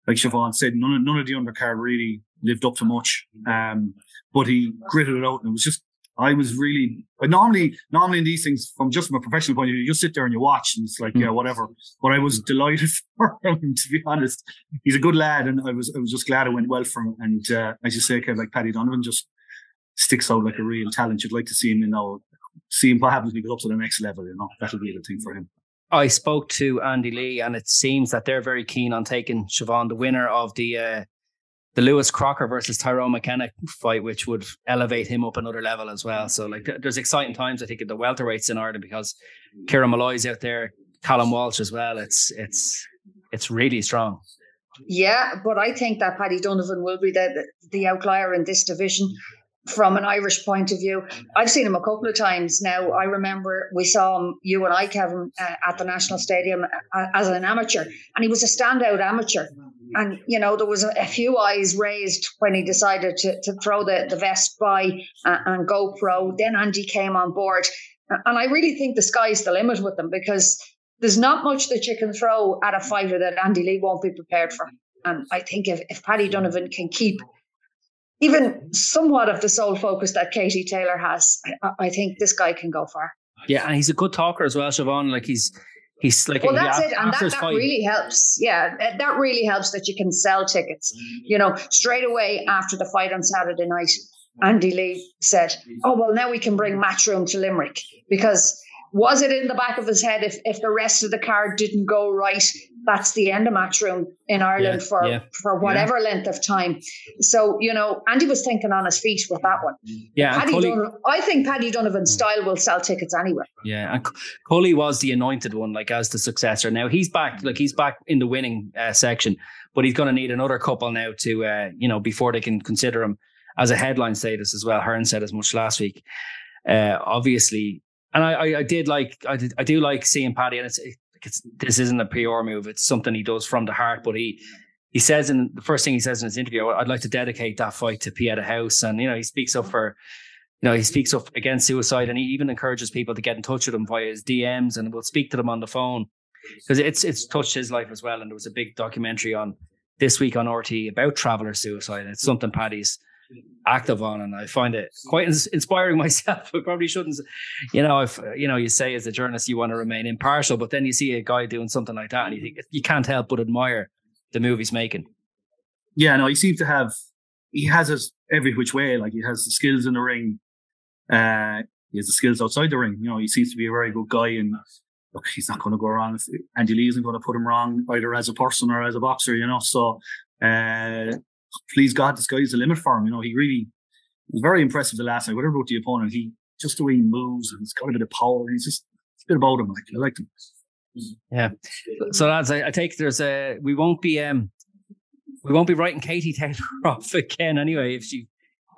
like Siobhan said, none of, none of the undercard really lived up to much. Um, but he gritted it out and it was just I was really, but normally, normally in these things, from just from a professional point of view, you just sit there and you watch, and it's like, mm. yeah, whatever. But I was <laughs> delighted for him, to be honest. He's a good lad, and I was, I was just glad it went well for him. And uh, as you say, kind of like Paddy Donovan just sticks out like a real talent. You'd like to see him, you know, see him what happens when he goes up to the next level. You know, that'll be the thing for him. I spoke to Andy Lee, and it seems that they're very keen on taking Siobhan, the winner of the uh, the Lewis Crocker versus Tyrone McKenna fight, which would elevate him up another level as well. So like there's exciting times I think at the welterweights in Ireland because Kieran Molloy's out there, Callum Walsh as well. It's it's it's really strong. Yeah, but I think that Paddy Donovan will be the the outlier in this division from an Irish point of view. I've seen him a couple of times now. I remember we saw him, you and I, Kevin, uh, at the National Stadium uh, as an amateur, and he was a standout amateur. And, you know, there was a, few eyes raised when he decided to, to throw the, the vest by uh, and go pro. Then Andy came on board. And I really think the sky's the limit with them because there's not much that you can throw at a fighter that Andy Lee won't be prepared for. And I think if, if Paddy Donovan can keep even somewhat of the sole focus that Katie Taylor has, I, I think this guy can go far. Yeah, and he's a good talker as well, Siobhan. Like he's He's like, well, that's it, and that, that really helps. Yeah, that- that really helps that you can sell tickets. You know, straight away after the fight on Saturday night, Andy Lee said, "Oh well, now we can bring Matchroom to Limerick because." Was it in the back of his head if, if the rest of the card didn't go right? That's the end of Matchroom in Ireland Yeah, for yeah. for whatever length of time. So you know, Andy was thinking on his feet with that one. yeah, Paddy Donovan, I think Paddy Donovan's style will sell tickets anyway. Yeah, and C- Cully was the anointed one, like as the successor. Now he's back, like he's back in the winning uh, section, but he's going to need another couple now to, uh, you know, before they can consider him as a headline status as well. Hearn said as much last week. Uh, obviously, and I, I, I did like, I, did, I do like seeing Paddy, and it's, it's this isn't a PR move; it's something he does from the heart. But he he says in the first thing he says in his interview, oh, "I'd like to dedicate that fight to Pieta House," and you know he speaks up mm. for you know, he speaks up against suicide and he even encourages people to get in touch with him via his DMs and we'll speak to them on the phone because it's it's touched his life as well. And there was a big documentary on this week on RT about traveller suicide. It's something Paddy's active on, and I find it quite ins- inspiring <laughs> myself. I probably shouldn't, you know, if you know, you say as a journalist you want to remain impartial, but then you see a guy doing something like that, and you think you can't help but admire the move he's making. Yeah, no, he seems to have. He has us every which way. Like he has the skills in the ring. Uh, he has the skills outside the ring. You know, he seems to be a very good guy, and look, he's not going to go wrong. Andy Lee isn't going to put him wrong either as a person or as a boxer. You know, so uh, please God, the sky's the limit for him. You know, he really was very impressive the last night. Whatever about the opponent, he just the way he moves and he's got a bit of power. He's just it's a bit about him. Like I like him. Yeah. So lads, I, I take there's a we won't be um we won't be writing Katie <laughs> Taylor off again anyway if she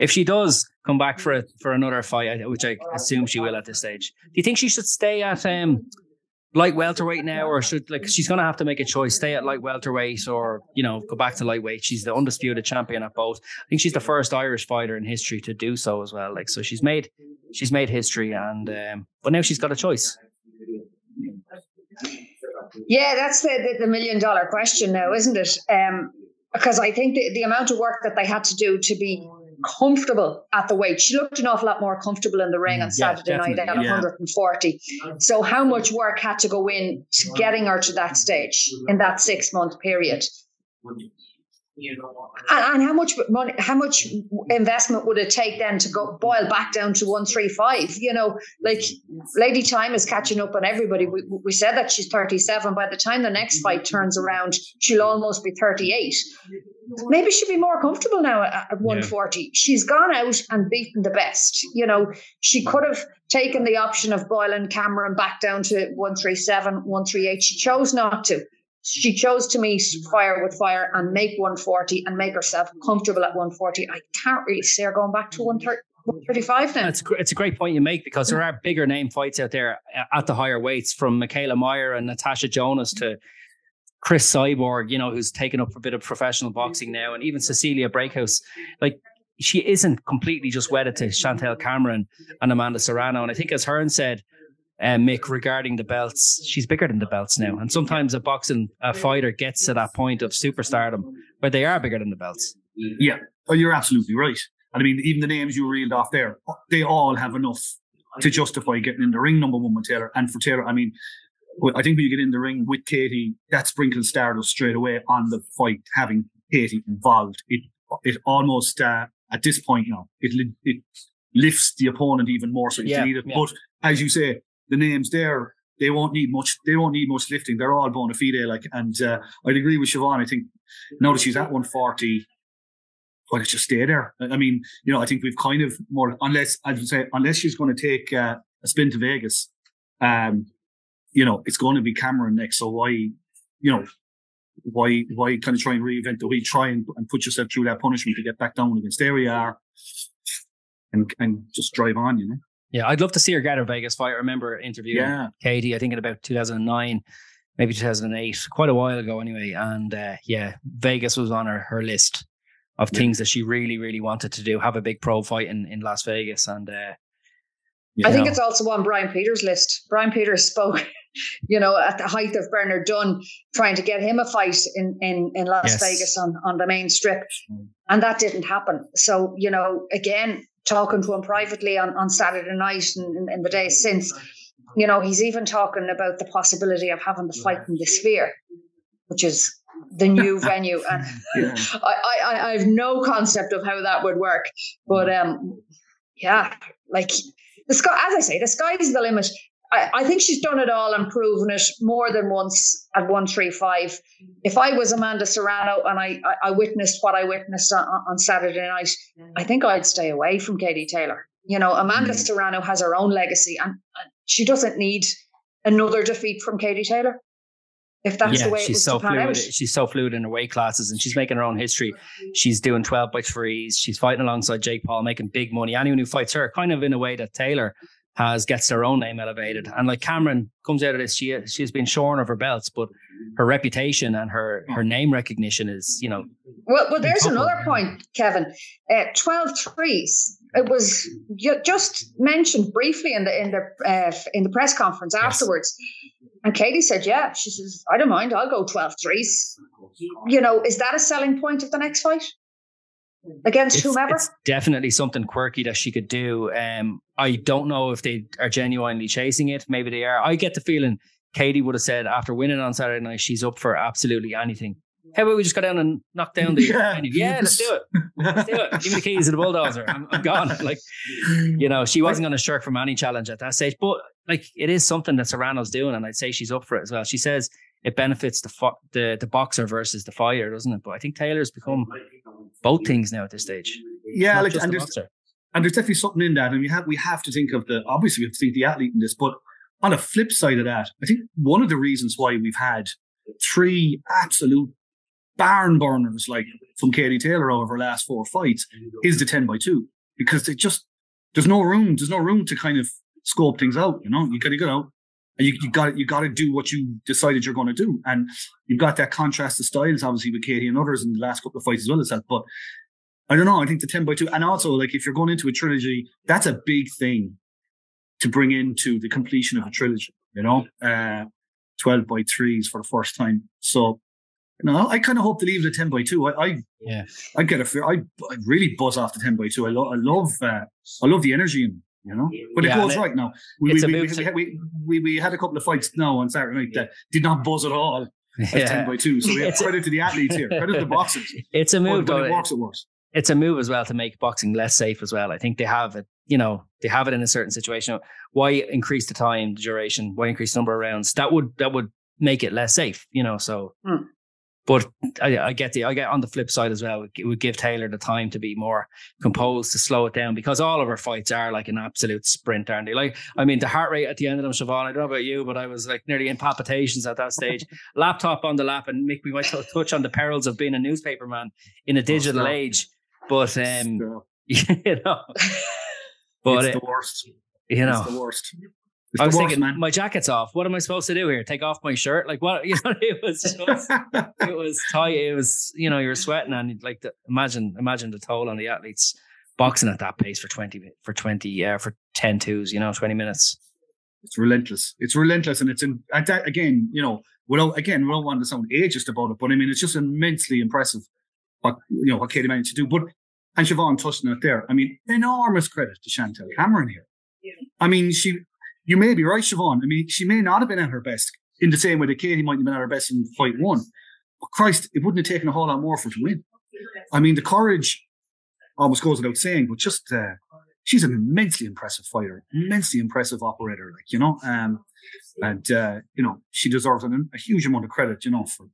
if she does come back for a, for another fight, which I assume she will at this stage. Do you think she should stay at um light welterweight now, or should like she's going to have to make a choice, stay at light welterweight, or you know go back to lightweight? She's the undisputed champion at both. I think she's the first Irish fighter in history to do so as well. Like so, she's made she's made history, and um, but now she's got a choice. Yeah, that's the, the, the million dollar question now, isn't it? Um, because I think the, the amount of work that they had to do to be comfortable at the weight, she looked an awful lot more comfortable in the ring on Mm, yeah, Saturday night at yeah. 140. So, how much work had to go in to getting her to that stage in that six month period? And, and how much money, how much investment would it take then to go boil back down to one three five? You know, like Lady Time is catching up on everybody. We, we said that she's thirty seven. By the time the next fight turns around, she'll almost be thirty eight. Maybe she'll be more comfortable now at, at one forty. She's gone out and beaten the best. You know, she could have taken the option of boiling Cameron back down to 137, 138. She chose not to. She chose to meet fire with fire and make 140 and make herself comfortable at 140. I can't really see her going back to 130 135 now. It's it's a great point you make because there are bigger name fights out there uh, at the higher weights, from Mikaela Mayer and Natasha Jonas to Cris Cyborg, you know, who's taken up a bit of professional boxing now, and even Cecilia Brækhus. Like she isn't completely just wedded to Chantelle Cameron and Amanda Serrano. And I think, as Hearn said, uh, Mick, regarding the belts, she's bigger than the belts now. And sometimes a boxing a fighter gets to that point of superstardom where they are bigger than the belts. Yeah, oh, you're absolutely right. And I mean, even the names you reeled off there, they all have enough to justify getting in the ring. Number one with Taylor, and for Taylor, I mean, I think when you get in the ring with Katie, that sprinkles stardust straight away on the fight. Having Katie involved, it it almost uh, at this point now it it lifts the opponent even more. So you Yeah, yeah. But as you say, the names there. They won't need much. They won't need much lifting. They're all bona fide. Like, and uh, I'd agree with Siobhan. I think now that she's at 140, why you stay there? I I mean, you know, I think we've kind of more, unless, I would say, unless she's going to take uh, a spin to Vegas, um, you know, it's going to be Cameron next. So why, you know, why, why kind of try and reinvent the wheel, try and, and put yourself through that punishment to get back down against there we are and, and just drive on, you know? Yeah, I'd love to see her get her Vegas fight. I remember interviewing Yeah. Katie, I think in about 2009, maybe 2008, quite a while ago anyway. And uh, yeah, Vegas was on her, her list of Yeah. things that she really, really wanted to do. Have a big pro fight in, in Las Vegas. And uh, Yeah. I think it's also on Brian Peters' list. Brian Peters spoke, <laughs> you know, at the height of Bernard Dunne, trying to get him a fight in, in, in Las Yes. Vegas on, on the main strip. And that didn't happen. So, you know, again, talking to him privately on, on Saturday night and in, in the days since, You know, he's even talking about the possibility of having the fight in the Sphere, which is the new <laughs> venue. And yeah. I, I, I have no concept of how that would work. But um, yeah, like the sky, as I say, the sky's the limit. I, I think she's done it all and proven it more than once at 135. If I was Amanda Serrano and I, I, I witnessed what I witnessed on, on, Saturday night, I think I'd stay away from Katie Taylor. You know, Amanda mm. Serrano has her own legacy and she doesn't need another defeat from Katie Taylor if that's yeah, the way she's so fluid. Out. She's so fluid in her weight classes, and she's making her own history. She's doing twelve by threes. She's fighting alongside Jake Paul, making big money. Anyone who fights her, kind of in a way that Taylor has, gets their own name elevated. And like Cameron comes out of this, she she's been shorn of her belts, but her reputation and her her name recognition is, you know. Well, well, there's another point, Kevin. Uh, 12 threes. It was just mentioned briefly in the in the uh, in the press conference afterwards. Yes and Katie said, yeah. She says, I don't mind. I'll go 12 threes. You know, is that a selling point of the next fight? Against it's, whomever? It's definitely something quirky that she could do. Um, I don't know if they are genuinely chasing it. Maybe they are. I get the feeling Katie would have said after winning on Saturday night, she's up for absolutely anything. How about we just go down and knock down the <laughs> yeah, yeah let's do it. Let's do it. Give me the keys to the bulldozer. I'm, I'm gone. <laughs> Like, you know, she wasn't going to shirk from any challenge at that stage. But like, it is something that Serrano's doing, and I'd say she's up for it as well. She says it benefits the fo- the the boxer versus the fighter, doesn't it? But I think Taylor's become both things now at this stage. Yeah, like, and, the there's, and there's definitely something in that, and we have we have to think of the obviously we have to think the athlete in this, but on the flip side of that, I think one of the reasons why we've had three absolute barn burners like from Katie Taylor over her last four fights is the 10 by 2 because it just there's no room there's no room to kind of scope things out you know? You gotta go out you, you got you got to do what you decided you're going to do and you've got that contrast of styles obviously with Katie and others in the last couple of fights as well as that but I don't know I think the 10 by 2 and also like if you're going into a trilogy that's a big thing to bring into the completion of a trilogy you know uh 12 by 3s for the first time so no, I kind of hope to leave it at ten by two. I, I yeah, I get a fair. I, I really buzz off the ten by two. I, lo- I love, uh, I love the energy in you know. But yeah, it goes right now. We we, we, we, we, we, had a couple of fights now on Saturday night that did not buzz at all. <laughs> Yeah. ten by two. So we have credit to the athletes here, credit to the boxers. <laughs> It's a move, but, but it works. It works. It's a move as well to make boxing less safe as well. I think they have it. You know, they have it in a certain situation. Why increase the time, the duration? Why increase the number of rounds? That would that would make it less safe. You know, so. Hmm. But I, I, get the I get on the flip side as well. It would give Taylor the time to be more composed, to slow it down, because all of her fights are like an absolute sprint, aren't they? Like, I mean, the heart rate at the end of them, Siobhan. I don't know about you, but I was like nearly in palpitations at that stage. <laughs> Laptop on the lap, and make we might touch on the perils of being a newspaper man in a digital oh, age. But um, you know, but it's the worst. <laughs> You know, it's the worst. It's I was worst, thinking, man. my jacket's off. What am I supposed to do here? Take off my shirt? Like what? <laughs> You know, it was just, <laughs> it was tight. It was, you know, you're sweating and like the, imagine, imagine the toll on the athletes boxing at that pace for 20, for 20, yeah, uh, for 10 twos, you know, 20 minutes. It's relentless. It's relentless. And it's in, that, again, you know, without, again, we don't want to sound ageist about it, but I mean, it's just immensely impressive what, you know, what Katie managed to do. But, and Siobhan touched on it there. I mean, enormous credit to Chantelle Cameron here. Yeah. I mean, she you may be right, Siobhan. I mean, she may not have been at her best in the same way that Katie might have been at her best in fight one. But Christ, it wouldn't have taken a whole lot more for her to win. I mean, the courage almost goes without saying, but just uh, she's an immensely impressive fighter, immensely impressive operator, like you know. Um, and uh, you know, she deserves an, a huge amount of credit, you know, for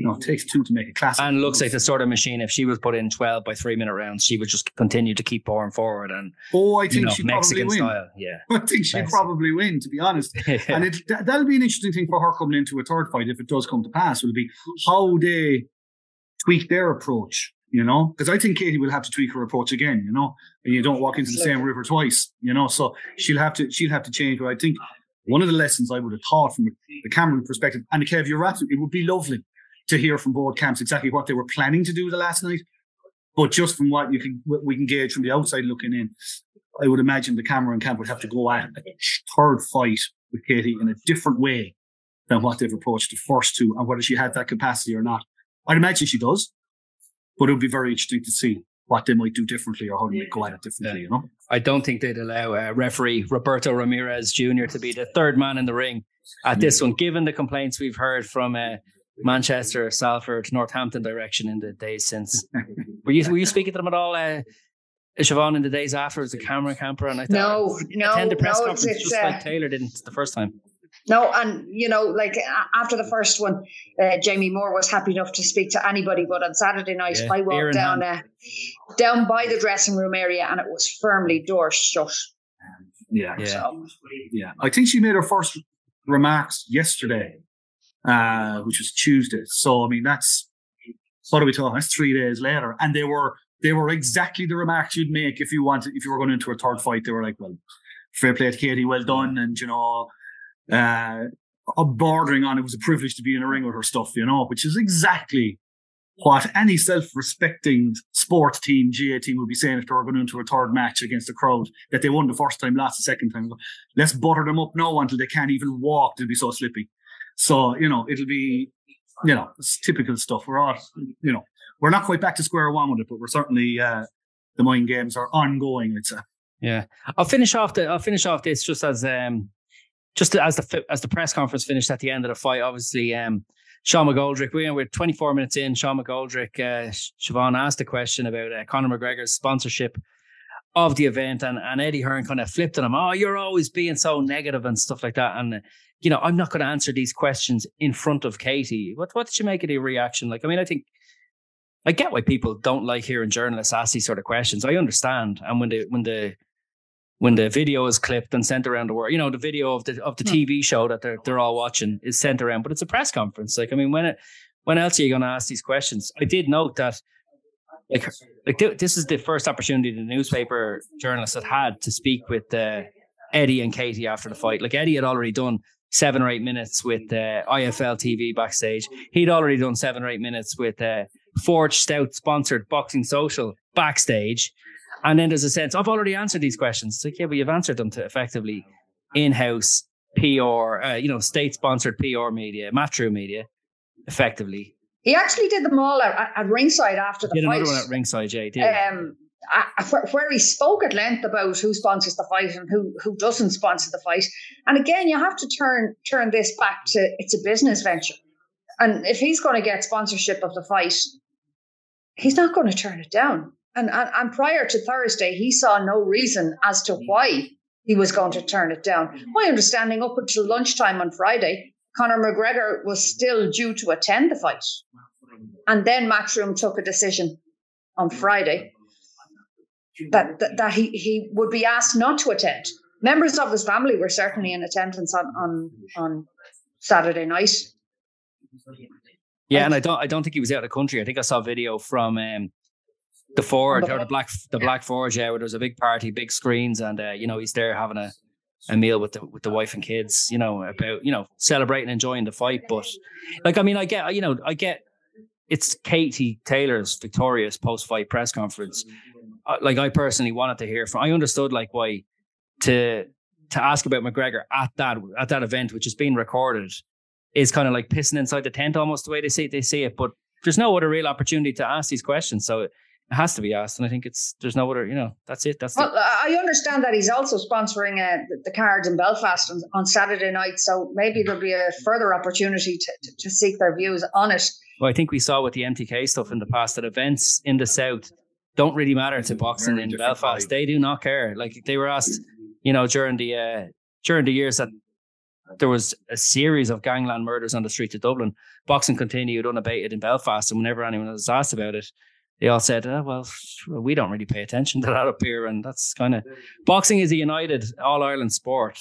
you know, it takes two to make a classic. And looks like the sort of machine. If she was put in twelve by three minute rounds, she would just continue to keep pouring forward. And oh, I think you know, she Mexican probably win. Style. Yeah, <laughs> I think she'd probably win. To be honest, <laughs> yeah. and it, that, will be an interesting thing for her coming into a third fight if it does come to pass. Will be how they tweak their approach. You know, because I think Katie will have to tweak her approach again. You know, and you don't walk into the same river twice. You know, so she'll have to she'll have to change. But I think one of the lessons I would have taught from the Cameron perspective, and the Kev, you're absolutely, it would be lovely to hear from both camps exactly what they were planning to do the last night. But just from what you can, we can gauge from the outside looking in, I would imagine the Cameron camp would have to go at a third fight with Katie in a different way than what they've approached the first two, and whether she had that capacity or not. I'd imagine she does, but it would be very interesting to see what they might do differently or how they might go at it differently. You know, I don't think they'd allow uh, referee Roberto Ramirez Jr. to be the third man in the ring at this one, given the complaints we've heard from uh, Manchester, Salford, Northampton direction in the days since. <laughs> were you were you speaking to them at all? Uh, Siobhan in the days after as a camera camper and I thought no, no, attend the press no, conference it's, just uh, like Taylor didn't the first time. No, and you know, like after the first one, uh, Jamie Moore was happy enough to speak to anybody. But on Saturday night, Yeah, I walked down uh, down by the dressing room area, and it was firmly door shut. yeah, Yeah. So, yeah. I think she made her first remarks yesterday, uh, which was Tuesday. So I mean, that's what are we talking? That's three days later, and they were they were exactly the remarks you'd make if you wanted if you were going into a third fight. They were like, well, fair play to Katie, well done, and you know, uh, bordering on it was a privilege to be in a ring with her stuff, you know, which is exactly what any self-respecting sports team, GAA team, would be saying if they were going into a third match against a crowd that they won the first time, lost the second time. Let's butter them up now until they can't even walk. They'll be so slippy. So you know, it'll be, you know, it's typical stuff. We're all, you know, we're not quite back to square one with it, but we're certainly uh, the mind games are ongoing. It's a Yeah, I'll finish off the. I'll finish off this just as um, just as the as the press conference finished at the end of the fight. Obviously, um, Sean McGoldrick. We we're 24 minutes in. Sean McGoldrick, uh, Siobhan asked a question about uh, Conor McGregor's sponsorship of the event, and and Eddie Hearn kind of flipped on him. Oh, you're always being so negative and stuff like that. And you know, I'm not going to answer these questions in front of Katie. What what did you make of the reaction? Like, I mean, I think. I get why people don't like hearing journalists ask these sort of questions. I understand. And when the when the when the video is clipped and sent around the world, you know, the video of the of the hmm. TV show that they're they're all watching is sent around, but it's a press conference. Like, I mean, when it when else are you going to ask these questions? I did note that, like, like th- this is the first opportunity the newspaper journalists had had to speak with uh, Eddie and Katie after the fight. Like Eddie had already done seven or eight minutes with uh, IFL TV backstage. He'd already done seven or eight minutes with uh, Forged Stout sponsored Boxing Social backstage. And then there's a sense, I've already answered these questions. It's like, yeah, but you've answered them to effectively in-house PR, uh, you know, state-sponsored PR media, Matchroom media, effectively. He actually did them all at, at ringside after the Did fight. another one at ringside, Jay. Did. um, uh, where, where he spoke at length about who sponsors the fight and who who doesn't sponsor the fight. And again, you have to turn turn this back to it's a business venture. And if he's going to get sponsorship of the fight, he's not going to turn it down. And, and and prior to Thursday, he saw no reason as to why he was going to turn it down. My understanding up until lunchtime on Friday, Conor McGregor was still due to attend the fight. And then Matchroom took a decision on Friday that, that, that he, he would be asked not to attend. Members of his family were certainly in attendance on, on, on Saturday night. Yeah, and I don't I don't think he was out of the country. I think I saw a video from um, the Forge or the Black the Black Forge, yeah, where there was a big party, big screens, and uh, you know, he's there having a, a meal with the with the wife and kids, you know, about, you know, celebrating, enjoying the fight. But like I mean, I get you know, I get it's Katie Taylor's victorious post fight press conference. Uh, like I personally wanted to hear from I understood like why to to ask about McGregor at that at that event, which is being recorded, is kind of like pissing inside the tent almost the way they see they see it. But there's no other real opportunity to ask these questions, so it, it has to be asked. And I think it's there's no other, you know, that's it. That's Well, the, I understand that he's also sponsoring uh, the- the cards in Belfast on, on Saturday night, so maybe there'll be a further opportunity to, to, to seek their views on it. well, I think we saw with the MTK stuff in the past that events in the south don't really matter to boxing Very in Belfast. vibe. They do not care. Like they were asked, you know, during the uh, during the years that there was a series of gangland murders on the streets of Dublin. Boxing continued unabated in Belfast, and whenever anyone was asked about it, they all said, oh, "Well, we don't really pay attention to that up here." And that's kind of boxing is a united All Ireland sport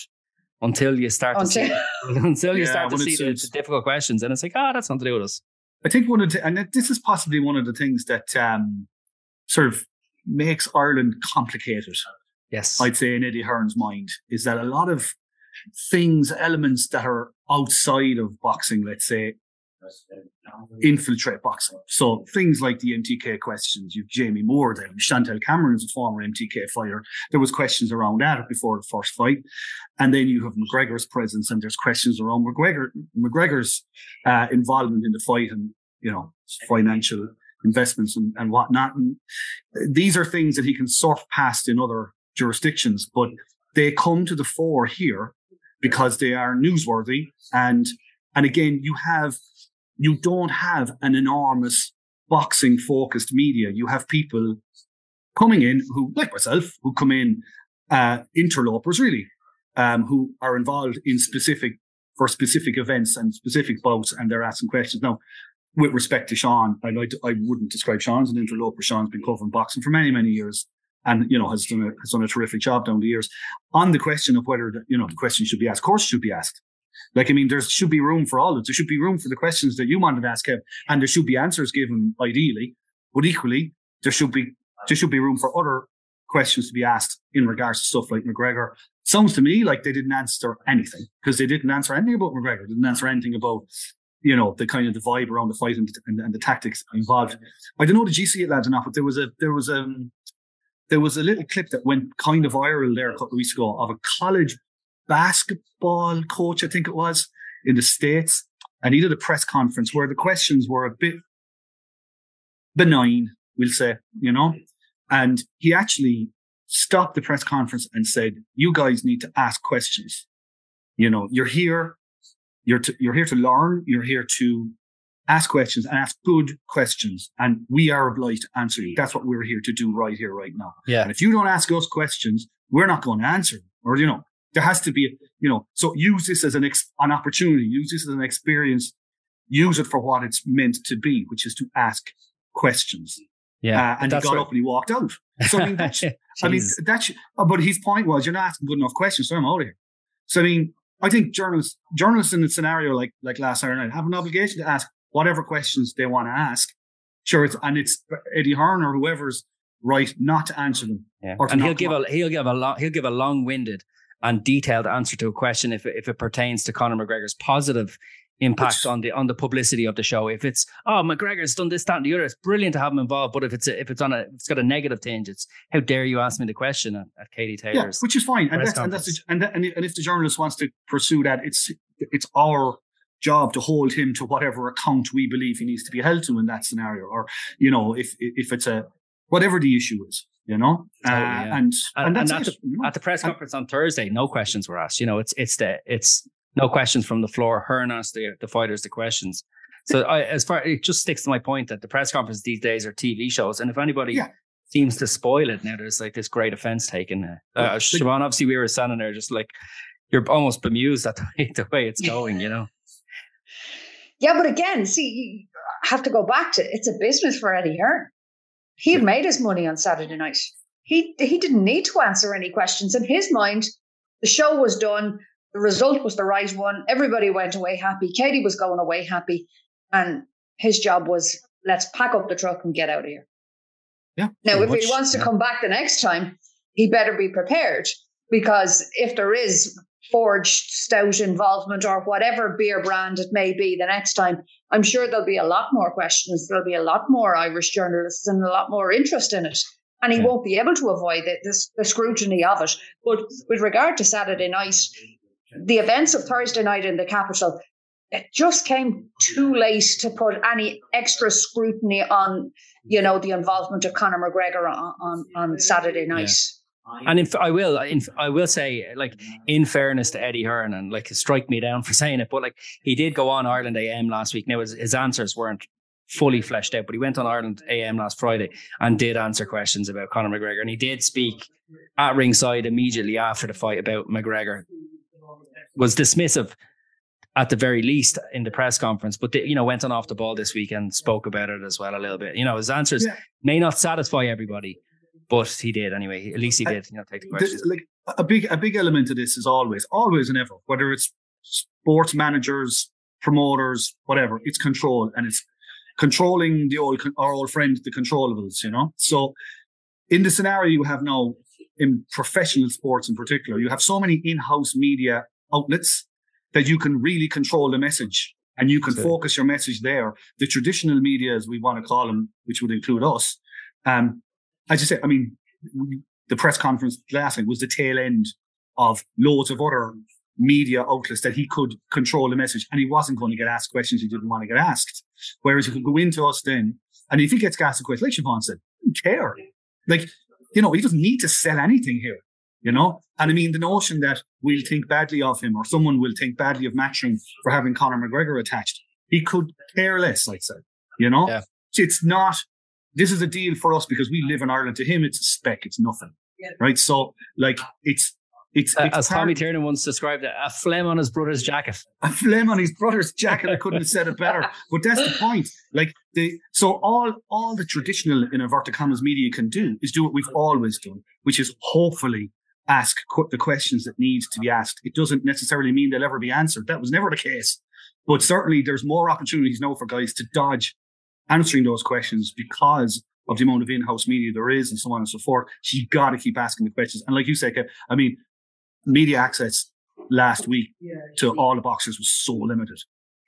until you start to see Until- <laughs> until you Yeah, start to see the, the difficult questions, and it's like, ah, that's nothing to do with us. I think one of the, and this is possibly one of the things that um, sort of makes Ireland complicated. Yes, I'd say in Eddie Hearn's mind is that a lot of things, elements that are outside of boxing, let's say, infiltrate boxing. So things like the MTK questions, you've Jamie Moore there, Chantelle Cameron's a former MTK fighter. There was questions around that before the first fight. And then you have McGregor's presence and there's questions around McGregor, McGregor's uh, involvement in the fight and, you know, financial investments and, and whatnot. And these are things that he can surf past in other jurisdictions, but they come to the fore here because they are newsworthy. And, and again, you have, you don't have an enormous boxing focused media. You have people coming in who, like myself, who come in, uh, interlopers really, um, who are involved in specific, for specific events and specific bouts and they're asking questions. Now, with respect to Sean, I like I wouldn't describe Sean as an interloper. Sean's been covering boxing for many, many years and, you know, has done a, has done a terrific job down the years on the question of whether, the, you know, the question should be asked. Of course, should be asked. Like, I mean, there should be room for all of it. There should be room for the questions that you wanted to ask, Kev, and there should be answers given ideally, but equally, there should be, there should be room for other questions to be asked in regards to stuff like McGregor. Sounds to me like they didn't answer anything because they didn't answer anything about McGregor, didn't answer anything about you know, the kind of the vibe around the fight and, and, and, the tactics involved. I don't know you see it, lads, enough, but there was a there was a um, there was a little clip that went kind of viral there a couple of weeks ago of a college basketball coach, I think it was, in the States. And he did a press conference where the questions were a bit benign, we'll say, you know. And he actually stopped the press conference and said, You guys need to ask questions. You know, you're here you're, to, you're here to learn. You're here to ask questions and ask good questions. And we are obliged to answer you. That's what we're here to do right here, right now. Yeah. And if you don't ask us questions, we're not going to answer. Or, you know, there has to be, you know, so use this as an, ex- an opportunity, use this as an experience, use it for what it's meant to be, which is to ask questions. Yeah. Uh, and he got up and he walked out. So, I mean, <laughs> that's, I mean, that's, but his point was, you're not asking good enough questions, so I'm out of here. So, I mean, I think journalists journalists in a scenario like like last Saturday night have an obligation to ask whatever questions they want to ask. Sure, it's and it's Eddie Hearn or whoever's right not to answer them. Yeah. and he'll give a he'll give a long he'll give a long winded and detailed answer to a question if if it pertains to Conor McGregor's positive impact Which, on the on the publicity of the show. If it's oh McGregor's done this, that, and the other, it's brilliant to have him involved. But if it's a, if it's on a it's got a negative tinge, it's how dare you ask me the question at, at Katie Taylor's? Yeah, which is fine, and that's, and that's and, that, and if the journalist wants to pursue that, it's it's our job to hold him to whatever account we believe he needs to be held to in that scenario, or you know if if it's a whatever the issue is you know. Uh, yeah. and, and, and, at, the, at, the, press conference on Thursday, no questions were asked. You know, it's it's the it's no questions from the floor. Hearn asked the, the fighters the questions. So I, as far it just sticks to my point that the press conference these days are TV shows, and if anybody yeah. seems to spoil it now, there's like this great offense taken. Uh, uh, Siobhan, obviously, we were standing there just like you're almost bemused at <laughs> the way, the way it's <laughs> going, you know. Yeah, but again, see, you have to go back to it's a business for Eddie Hearn. He had made his money on Saturday night. He he didn't need to answer any questions. In his mind, the show was done. The result was the right one. Everybody went away happy. Katie was going away happy. And his job was let's pack up the truck and get out of here. Yeah. Now, if much, he wants to yeah. come back the next time, he better be prepared because if there is forged stout involvement or whatever beer brand it may be the next time, I'm sure there'll be a lot more questions. There'll be a lot more Irish journalists and a lot more interest in it. And he yeah. won't be able to avoid it, this, the scrutiny of it. But with regard to Saturday night, the events of Thursday night in the capital, it just came too late to put any extra scrutiny on, you know, the involvement of Conor McGregor on, on, on Saturday night. Yeah. And if I will, in, I will say, like, mm. in fairness to Eddie Hearn, and like, strike me down <laughs> for saying it, but like, he did go on Ireland AM last week. Now, his, his answers weren't fully fleshed out, but he went on Ireland AM last Friday and did answer questions about Conor McGregor. And he did speak at ringside immediately after the fight about McGregor was dismissive at the very least in the press conference, but they, you know went on off the ball this week and spoke about it as well a little bit. You know, his answers yeah. may not satisfy everybody, but he did anyway. At least he did. You know, take the questions. Like a big a big element of this is always always and ever whether it's sports managers, promoters, whatever. It's control and it's controlling the old our old friend the controllables. You know, so in the scenario you have now in professional sports in particular, you have so many in-house media outlets that you can really control the message and you can focus your message there. The traditional media, as we want to call them, which would include us, um, as you say, I mean, the press conference last night was the tail end of loads of other media outlets that he could control the message and he wasn't going to get asked questions he didn't want to get asked. Whereas he could go into us then, and if he gets asked a question, like Siobhan said, care. Like, you know, he doesn't need to sell anything here, you know? And I mean, the notion that we'll think badly of him or someone will think badly of Matchroom for having Conor McGregor attached, he could care less, I'd say, you know? Yeah. It's not, this is a deal for us because we live in Ireland. To him, it's a speck, it's nothing. Yeah. Right. So, like, it's, it's, Uh, it's as part- Tommy Tiernan once described it, a phlegm on his brother's jacket. a phlegm on his brother's jacket. I couldn't have said it better. But that's the point. Like the so all all the traditional in inverted commas media can do is do what we've always done, which is hopefully ask qu- the questions that need to be asked. It doesn't necessarily mean they'll ever be answered. That was never the case. But certainly there's more opportunities now for guys to dodge answering those questions because of the amount of in-house media there is and so on and so forth. So you got to keep asking the questions. And like you say, Kev, I mean, media access last week to all the boxers was so limited.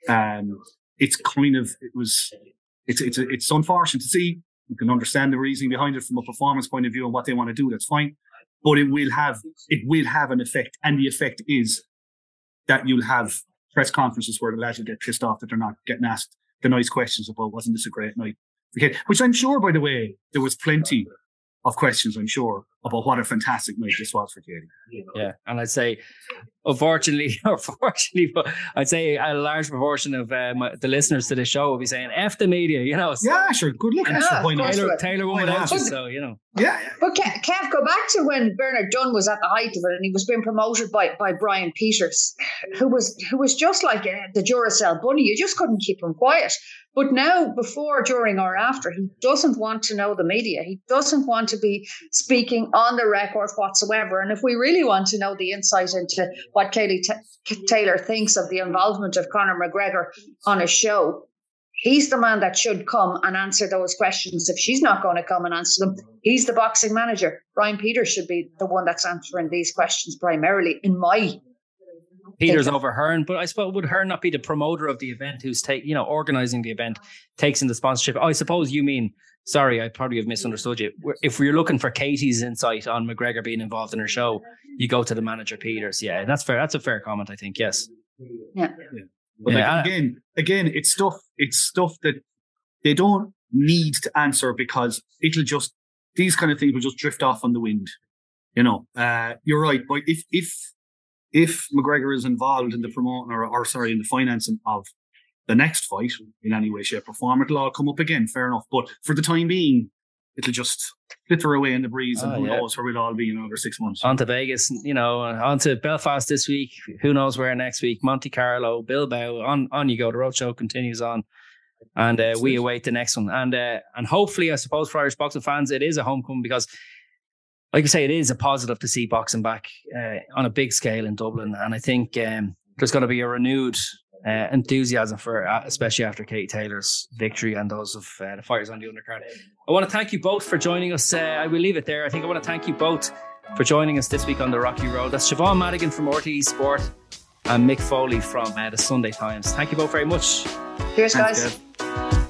Um, it's kind of it was it's it's it's unfortunate to see. You can understand the reasoning behind it from a performance point of view and what they want to do. That's fine, but it will have it will have an effect, and the effect is that you'll have press conferences where the lads will get pissed off that they're not getting asked the nice questions about wasn't this a great night? Which I'm sure, by the way, there was plenty of questions. I'm sure about what a fantastic night this was for Katie. Yeah, and I'd say, unfortunately, <laughs> unfortunately, but I'd say a large proportion of uh, my, the listeners to the show will be saying "f the media," you know. So Yeah, sure. Good luck. Yeah, Sure, of why not? course. Taylor, Taylor won Why without not? you, so you know. Yeah, yeah. But Kev, Kev, go back to when Bernard Dunne was at the height of it, and he was being promoted by by Brian Peters, who was who was just like uh, the Duracell bunny. You just couldn't keep him quiet. But now, before, during, or after, he doesn't want to know the media. He doesn't want to be speaking on the record whatsoever. And if we really want to know the insight into what Katie Ta- Taylor thinks of the involvement of Conor McGregor on a show, He's the man that should come and answer those questions. If she's not going to come and answer them, he's the boxing manager. Brian Peters should be the one that's answering these questions primarily, in my Peters over Hearn, but I suppose would Hearn not be the promoter of the event, who's take you know organizing the event, takes in the sponsorship? Oh, I suppose you mean. Sorry, I probably have misunderstood you. If we're looking for Katie's insight on McGregor being involved in her show, you go to the manager Peters. Yeah, that's fair. That's a fair comment, I think. Yes. But Yeah, like, again, again, it's stuff. It's stuff that they don't need to answer because it'll just these kind of things will just drift off on the wind. You know, uh, you're right. But if if if McGregor is involved in the promoting or, or sorry in the financing of the next fight in any way, shape, or form, it'll all come up again. Fair enough. But for the time being, it'll just flitter away in the breeze, and Oh, who yeah. knows where we'll all be in another six months. On to Vegas, you know, on to Belfast this week. Who knows where next week? Monte Carlo, Bilbao. On on you go. The roadshow continues on, and uh, we await the next one. And uh, and hopefully, I suppose for Irish boxing fans, it is a homecoming because, like I say, it is a positive to see boxing back uh, on a big scale in Dublin. And I think um, there's going to be a renewed uh, enthusiasm for, uh, especially after Katie Taylor's victory and those of uh, the fighters on the undercard. I want to thank you both for joining us. Uh, I will leave it there. I think I want to thank you both for joining us this week on the Rocky Road. That's Siobhan Madigan from RTE Sport and Mick Foley from uh, the Sunday Times. Thank you both very much. Cheers, Thanks, guys. Kev.